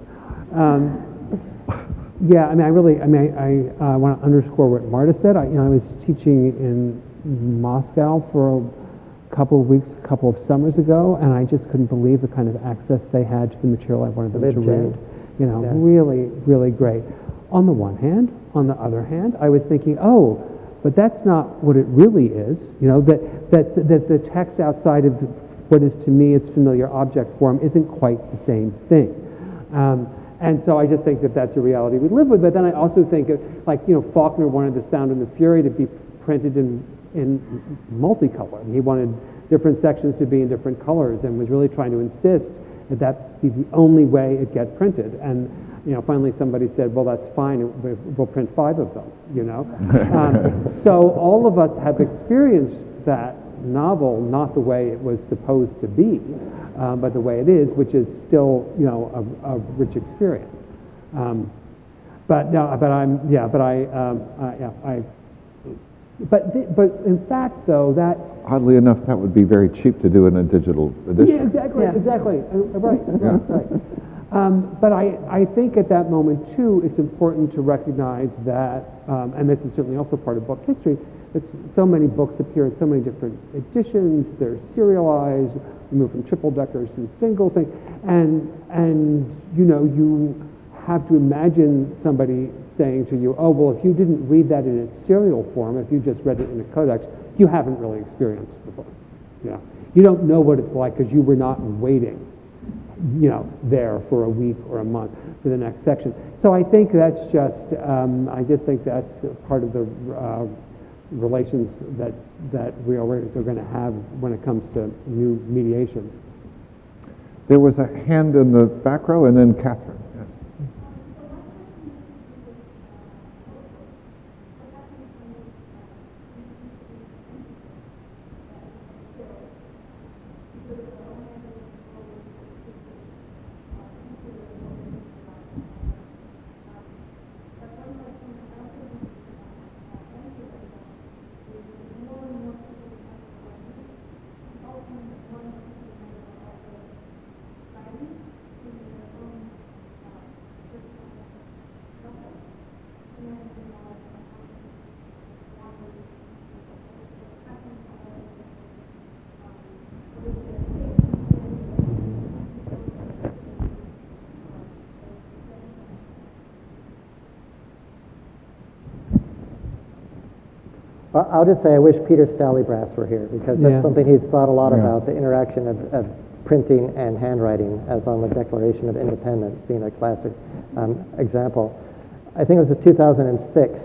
Um, Yeah, I mean, I really, I mean, I, I want to underscore what Marta said. I, you know, I was teaching in Moscow for a couple of weeks, a couple of summers ago, and I just couldn't believe the kind of access they had to the material I wanted them to read. You know, Yeah. really, really great. On the one hand, on the other hand, I was thinking, oh, but that's not what it really is. You know, that, that's, that the text outside of what is to me its familiar object form isn't quite the same thing. Um, and so I just think that that's a reality we live with. But then I also think, of, like, you know, Faulkner wanted The Sound and the Fury to be printed in, in multicolor. He wanted different sections to be in different colors and was really trying to insist that that be the only way it get printed. And, you know, finally somebody said, well, that's fine, we- we'll print five of them, you know? um, so all of us have experienced that novel not the way it was supposed to be, um, but the way it is, which is still, you know, a, a rich experience. Um, but no, but I'm, yeah, but I, um, I, yeah, I, but, th- but in fact, though, that Oddly enough, that would be very cheap to do in a digital edition. yeah, exactly, Yeah. exactly. Uh, Right, Yeah. right, right. Um, but I, I think at that moment, too, it's important to recognize that, um, and this is certainly also part of book history, that so many books appear in so many different editions, they're serialized, we move from triple deckers to single thing, and, and, you know, you have to imagine somebody saying to you, oh, well, if you didn't read that in its serial form, if you just read it in a codex, you haven't really experienced the book. Know, you don't know what it's like because you were not waiting, you know, there for a week or a month for the next section. So I think that's just, um, I just think that's part of the uh, relations that, that we are, going to have when it comes to new mediation. There was a hand in the back row, and then Catherine. Yeah. I- I'll just say I wish Peter Stallybrass were here because that's Yeah. something he's thought a lot Yeah. about, the interaction of, of printing and handwriting, as on the Declaration of Independence being a classic um, example. I think it was a 2006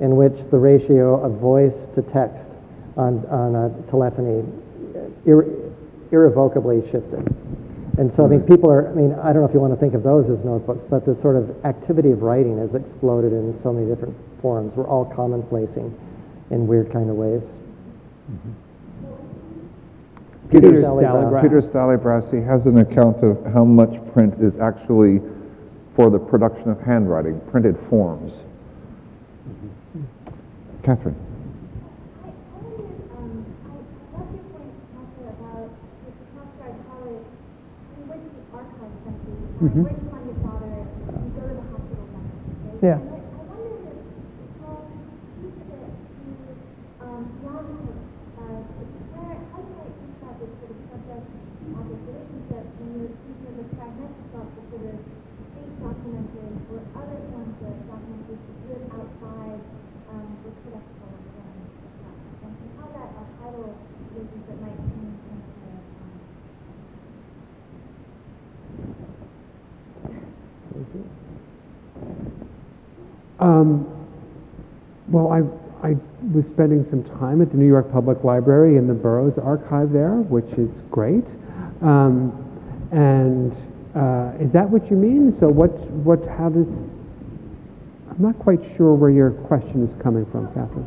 in which the ratio of voice to text on, on uh, telephony irre- irrevocably shifted. And so, I mean, people are, I mean, I don't know if you want to think of those as notebooks, but the sort of activity of writing has exploded in so many different forms. We're all commonplacing in weird kind of ways. Mm-hmm. Peter Peter Stallybrass. Peter Stallybrass, he has an account of how much print is actually for the production of handwriting, printed forms. Mm-hmm. Catherine. Mm-hmm. I, I on the basis that when you're speaking of a pragmatic thought, state documentary or other forms of outside um, the the and how that archival might change um, well, I, I was spending some time at the New York Public Library in the Burroughs Archive there, which is great. Um, and uh, is that what you mean? So what, what, how does, I'm not quite sure where your question is coming from, Catherine.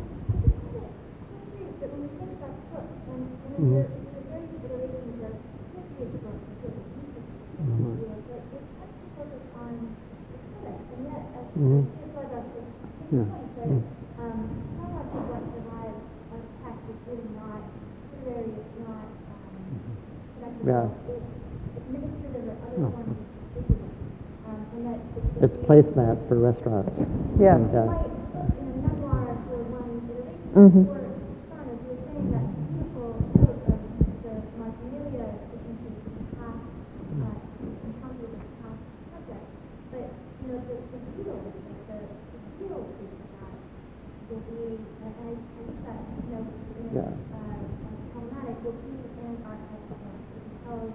that when you think and that it's. It's placemats for restaurants. Yes. Yeah. Like, in a memoir for one iteration, Mhm. or son, as you were saying, that beautiful note of the Marginalia efficiency in past, uh, encounter with past subject. But, you know, the, the real, like the, the real piece of that will be, and I, I think that, you know, in, Yeah. uh, problematic will be in archive technology because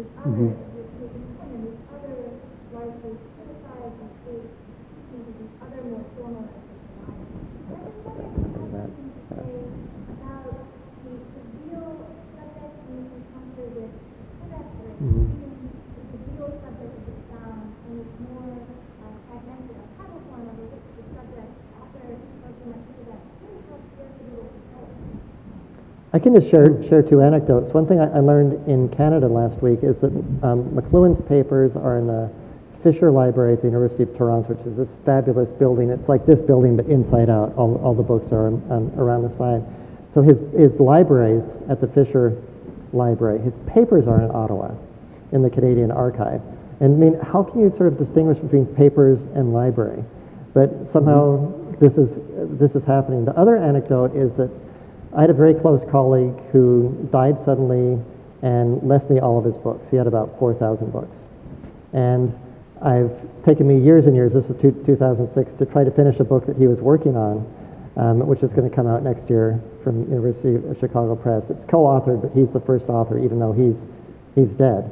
these other, which is important, and these other largely criticized and shaped teachings of these other more formal ethics of life. And I just wonder if you have something to say about the, the real subject in this encounter with codex or even the real subject of the sound in this more uh, fragmented archival form of which the subject after something like that really helps break the little control. I can just share, share two anecdotes. One thing I, I learned in Canada last week is that um, McLuhan's papers are in the Fisher Library at the University of Toronto, which is this fabulous building. It's like this building, but inside out. All, all the books are um, around the side. So his, his libraries at the Fisher Library, his papers are in Ottawa, in the Canadian Archive. And I mean, how can you sort of distinguish between papers and library? But somehow this is this is happening. The other anecdote is that I had a very close colleague who died suddenly and left me all of his books. He had about 4,000 books. And I've it's taken me years and years, this is two, 2006, to try to finish a book that he was working on, um, which is going to come out next year from University of Chicago Press. It's co-authored, but he's the first author, even though he's, he's dead.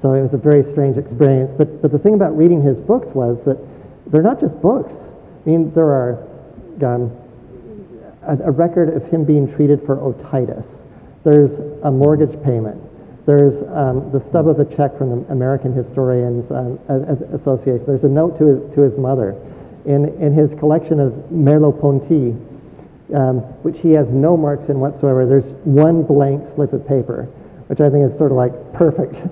So it was a very strange experience. But, but the thing about reading his books was that they're not just books. I mean, there are um, a, a record of him being treated for otitis. There's a mortgage payment. There's um, the stub of a check from the American Historians um, Association. There's a note to his, to his mother. In, in his collection of Merleau-Ponty, um, which he has no marks in whatsoever, there's one blank slip of paper, which I think is sort of like perfect.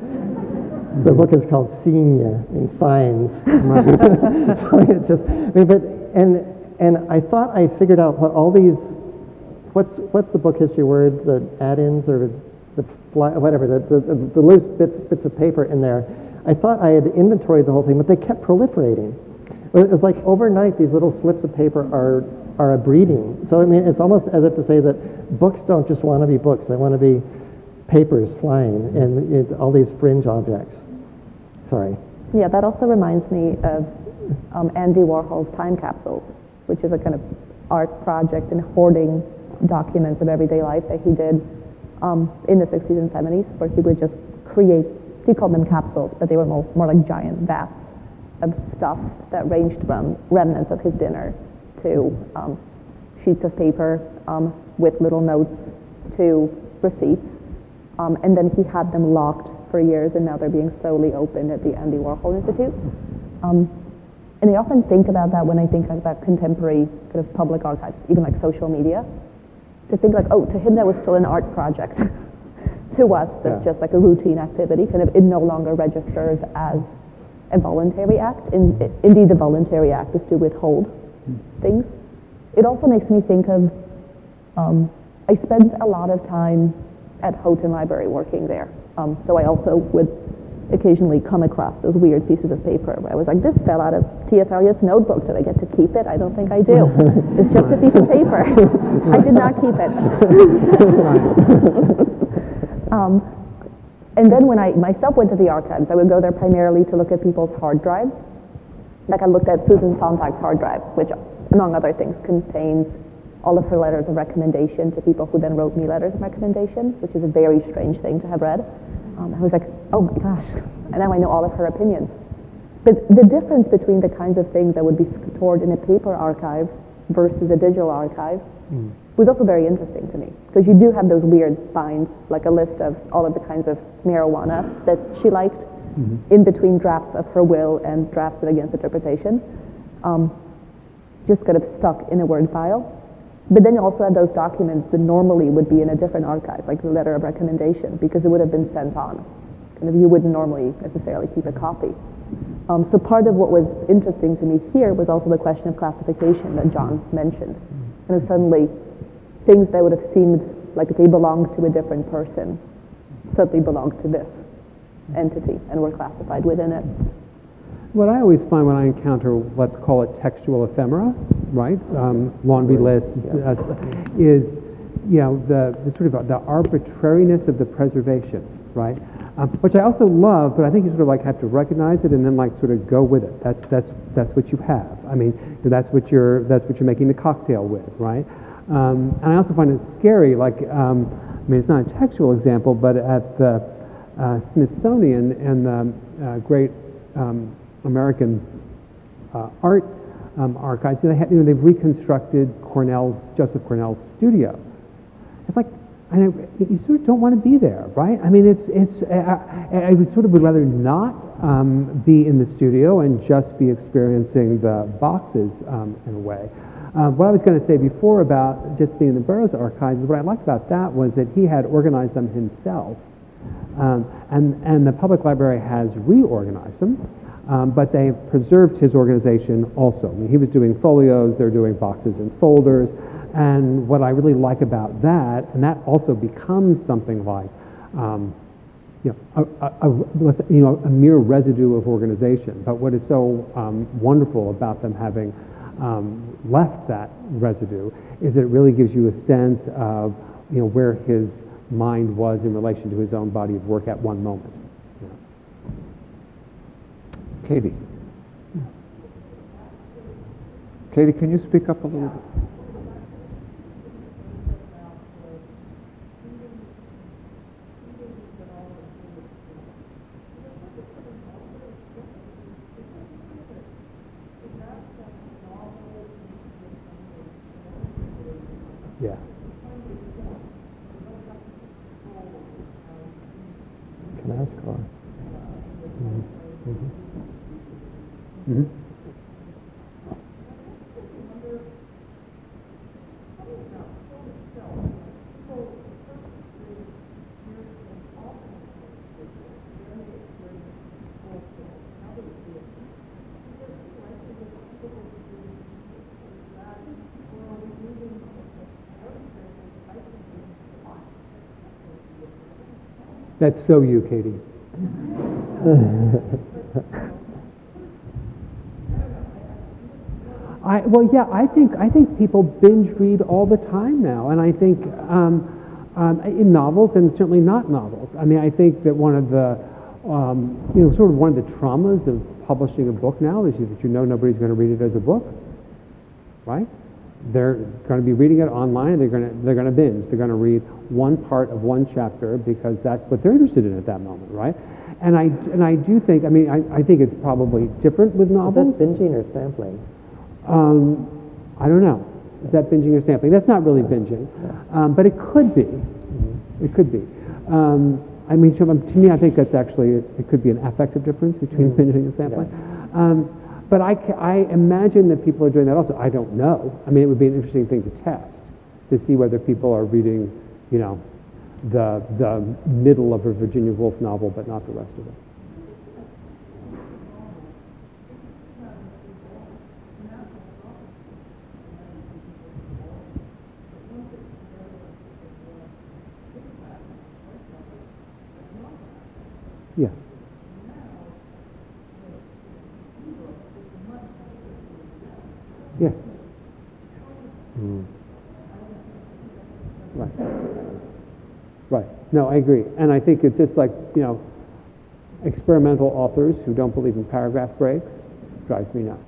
The book is called Senior in Signs. so it's just, I mean, but, and, and I thought I figured out what all these, what's, what's the book history word, the add-ins or the fly, whatever, the, the, the loose bits, bits of paper in there. I thought I had inventoried the whole thing, but they kept proliferating. It was like overnight, these little slips of paper are, are a breeding. So, I mean, it's almost as if to say that books don't just want to be books, they want to be papers flying and it, all these fringe objects. Sorry. Yeah, that also reminds me of um, Andy Warhol's time capsules, which is a kind of art project and hoarding documents of everyday life that he did um, in the 60s and 70s, where he would just create, he called them capsules, but they were more, more like giant vats of stuff that ranged from remnants of his dinner to um, sheets of paper um, with little notes to receipts. Um, and then he had them locked for years, and now they're being slowly opened at the Andy Warhol Institute. And I often think about that when I think about contemporary kind of public archives, even like social media. To think like, oh, to him that was still an art project. to us, that's Yeah. just like a routine activity. Kind of, it no longer registers as a voluntary act. In, indeed, the voluntary act is to withhold things. It also makes me think of. Um, I spent a lot of time at Houghton Library working there, um, so I also would occasionally come across those weird pieces of paper where I was like, this fell out of T.S. Eliot's notebook. Did I get to keep it? I don't think I do. it's just a piece of paper. I did not keep it. um, and then when I myself went to the archives, I would go there primarily to look at people's hard drives. like I looked at Susan Sontag's hard drive, which, among other things, contains all of her letters of recommendation to people who then wrote me letters of recommendation, which is a very strange thing to have read. Um, I was like, oh my gosh, and now I know all of her opinions. But the difference between the kinds of things that would be stored in a paper archive versus a digital archive was also very interesting to me because you do have those weird finds, like a list of all of the kinds of marijuana that she liked in between drafts of her will and drafts of against interpretation, um, just kind of stuck in a Word file. But then you also have those documents that normally would be in a different archive, like the letter of recommendation, because it would have been sent on. Kind of, you wouldn't normally necessarily keep a copy. Um, so part of what was interesting to me here was also the question of classification that John mentioned. And suddenly, things that would have seemed like they belonged to a different person suddenly belonged to this entity and were classified within it. What I always find when I encounter, let's call it textual ephemera, right? Um, laundry list, uh, is, you know, the, the sort of the arbitrariness of the preservation, right? Um, which I also love, but I think you sort of like have to recognize it and then like sort of go with it. That's that's that's what you have. I mean, that's what you're that's what you're making the cocktail with, right? Um, and I also find it scary. Like, um, I mean, it's not a textual example, but at the uh, Smithsonian and the uh, great um, American uh, art um, archives, they have, you know, they've reconstructed Cornell's Joseph Cornell's studio. It's like, Know, you sort of don't want to be there, right? I mean, it's it's. I, I would sort of would rather not um, be in the studio and just be experiencing the boxes um, in a way. Um, what I was going to say before about just being in the Burroughs archives, what I liked about that was that he had organized them himself, um, and and the public library has reorganized them. Um, but they preserved his organization also. I mean, he was doing folios, they're doing boxes and folders, and what I really like about that, and that also becomes something like, um, you know, a, a, a, you know, a mere residue of organization. But what is so um, wonderful about them having um, left that residue is that it really gives you a sense of, you know, where his mind was in relation to his own body of work at one moment. Katie. Katie, can you speak up a little bit? Yeah. Can I ask That's so you, Katie. I, well, yeah, I think I think people binge read all the time now, and I think um, um, in novels and certainly not novels. I mean, I think that one of the um, you know sort of one of the traumas of publishing a book now is that you know nobody's going to read it as a book, right? They're going to be reading it online. They're going to they're going to binge. They're going to read one part of one chapter because that's what they're interested in at that moment, right? And I and I do think I mean I, I think it's probably different with Is that novels. binging or sampling? Um, I don't know. Is that binging or sampling? That's not really binging, um, but it could be. It could be. Um, I mean, to, to me, I think that's actually it could be an affective difference between binging and sampling. Um, but I, I imagine that people are doing that also. I don't know. I mean, it would be an interesting thing to test to see whether people are reading, you know, the the middle of a Virginia Woolf novel, but not the rest of it. Yeah. Yeah. Right. Right. No, I agree. And I think it's just like, you know, experimental authors who don't believe in paragraph breaks, drives me nuts.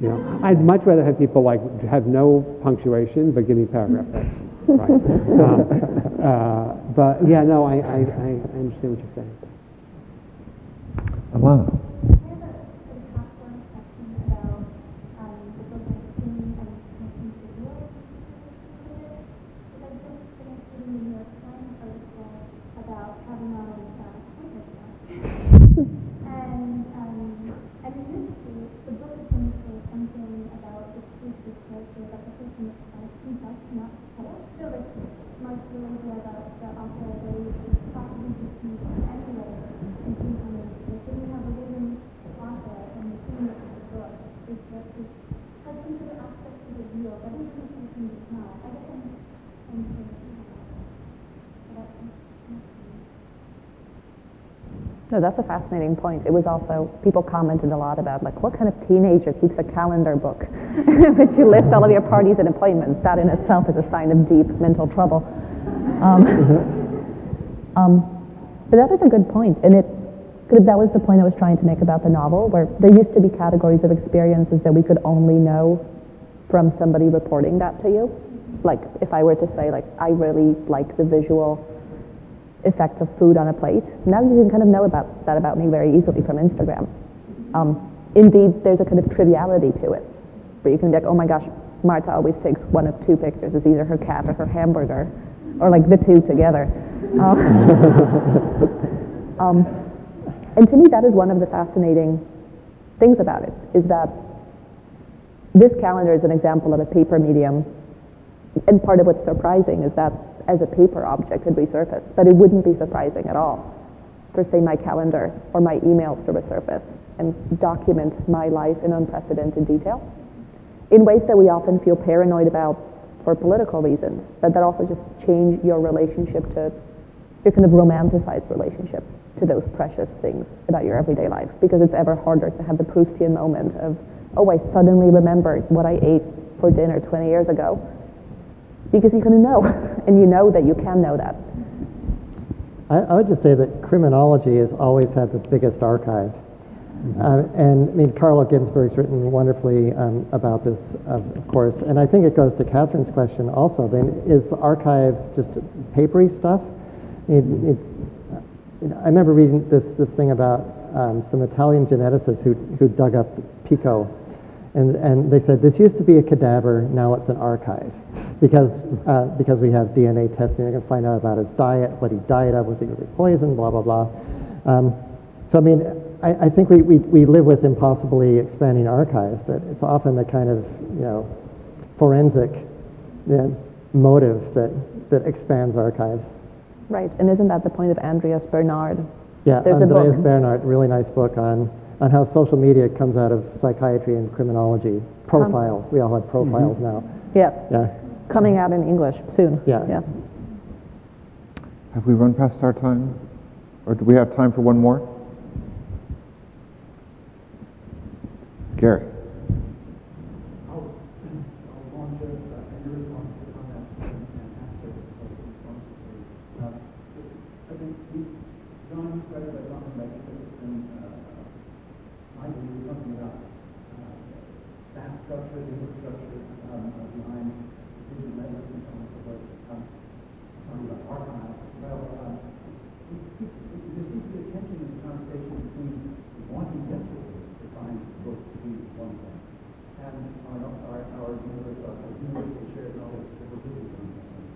You know, I'd much rather have people like have no punctuation but give me paragraph breaks. Right. um, uh, but yeah, no, I, I, I understand what you're saying. Alana. I have a sort of half-one question about um, the book I've seen and connecting to video. Because I just finished reading the New York Times article about Kavanaugh's uh, appointment process. and, um, and in this case, the book is going to say something about the exclusive character, about the person that uh, himself not tell. So like, Mark Lewis about the author, where he was possibly deceived anyway, and sometimes like, when you have a living author and the theme of the book is that this has some sort of aspect to the real, but it's not something to tell. I guess I'm, I'm thinking about that. No, that's a fascinating point. It was also, people commented a lot about, like, what kind of teenager keeps a calendar book which you list all of your parties and appointments? That in itself is a sign of deep mental trouble. Um, um, but that is a good point, and it, that was the point I was trying to make about the novel, where there used to be categories of experiences that we could only know from somebody reporting that to you. Like, if I were to say, like, I really like the visual effect of food on a plate. Now you can kind of know about that about me very easily from Instagram. Um, indeed, there's a kind of triviality to it, where you can be like, oh my gosh, Marta always takes one of two pictures. It's either her cat or her hamburger, or like the two together. Um, um, and to me, that is one of the fascinating things about it, is that this calendar is an example of a paper medium and part of what's surprising is that as a paper object could resurface, but it wouldn't be surprising at all for, say, my calendar or my emails to resurface and document my life in unprecedented detail in ways that we often feel paranoid about for political reasons, but that also just change your relationship to your kind of romanticized relationship to those precious things about your everyday life because it's ever harder to have the Proustian moment of, oh, I suddenly remembered what I ate for dinner 20 years ago because you kind of know, and you know that you can know that. I, I would just say that criminology has always had the biggest archive. Uh, and I mean, Carlo Ginzburg's written wonderfully um, about this, of, of course. And I think it goes to Catherine's question also. Then, is the archive just papery stuff? It, it, you know, I remember reading this, this thing about um, some Italian geneticists who, who dug up Pico. And, and they said, this used to be a cadaver, now it's an archive. Because, uh, because we have DNA testing, you can find out about his diet, what he died of, was he really poisoned, blah, blah, blah. Um, so, I mean, I, I think we, we, we live with impossibly expanding archives, but it's often the kind of, you know, forensic you know, motive that, that expands archives. Right, and isn't that the point of Andreas Bernard? Yeah, There's Andreas Bernard, really nice book on, on how social media comes out of psychiatry and criminology. Profiles. we all have mhm. profiles now. Yes, Yeah. coming out in English soon. Yeah. yeah. Have we run past our time? Or do we have time for one more? Gary. I'll, I'll launch a, a your response to on that and aspect of the response. Uh, I think we, John said that something like this, and, uh, I believe something about, uh, that structure, the infrastructure, um, uh, behind digital networks and so on and so forth. Um, talking about archives as well, um, it seems- it- there seems to be a tension in the conversation between wanting desperately to find books to be one thing, and our, our, our universe, our universe of shared knowledge that we're busy on, as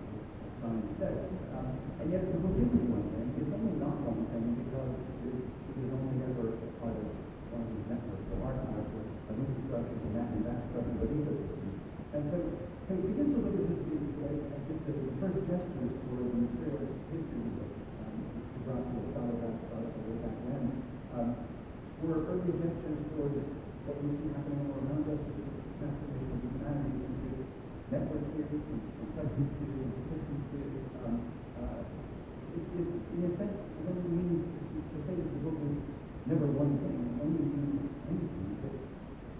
Simon said. Um, and yet the book isn't one thing, it's only not one thing because it, it is only ever a part of one of these networks of archives or of infrastructure and that and that structure of ecosystem. And so, so we begin to look at this as, as, as just as the first gestures toward the material history of it, um, to brought to the start of that, start of way back when. Um, were early gestures toward what we see happening all around us, which is the transformation of humanity into network theory, and complexity theory, and systems theory. Um, uh, it, it, in a sense, it only means to say that the book is never one thing, it only means anything, that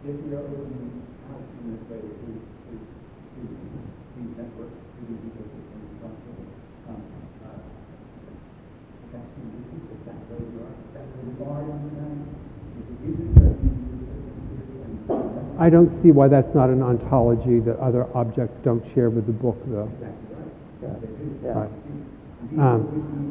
if we are opening out in this way to, to, to these networks, to these ecosystems, and so on and so forth. Um, uh, that's who we is, that's where we are, that's where we are in humanity. If it isn't just these systems theory I don't see why that's not an ontology that other objects don't share with the book, though. Yeah. Right. Um,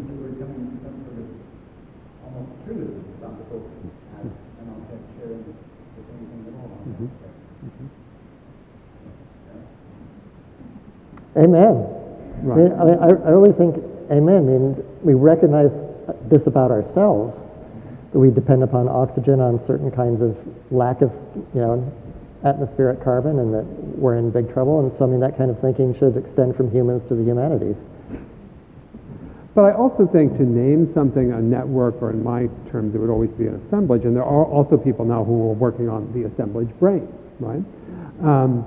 Amen. Right. I, mean, I, mean, I I really think, amen. I mean, we recognize this about ourselves, that we depend upon oxygen on certain kinds of lack of, you know, atmospheric carbon and that we're in big trouble. And so, I mean, that kind of thinking should extend from humans to the humanities. But I also think to name something a network, or in my terms, it would always be an assemblage, and there are also people now who are working on the assemblage brain, right? Um,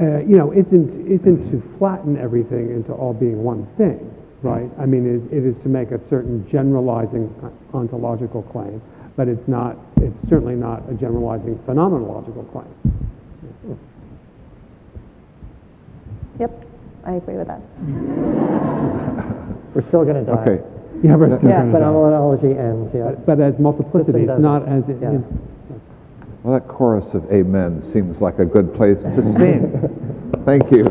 uh, you know, isn't, isn't to flatten everything into all being one thing, right? I mean, it, it is to make a certain generalizing ontological claim, but it's not, it's certainly not a generalizing phenomenological claim. Yep, I agree with that. We're still going to die. Okay. Yeah, we're still Yeah. gonna die. Phenomenology ends, yeah. But, but as multiplicities, doesn't. as, it, Yeah. Well, that chorus of amen seems like a good place to sing. Thank you.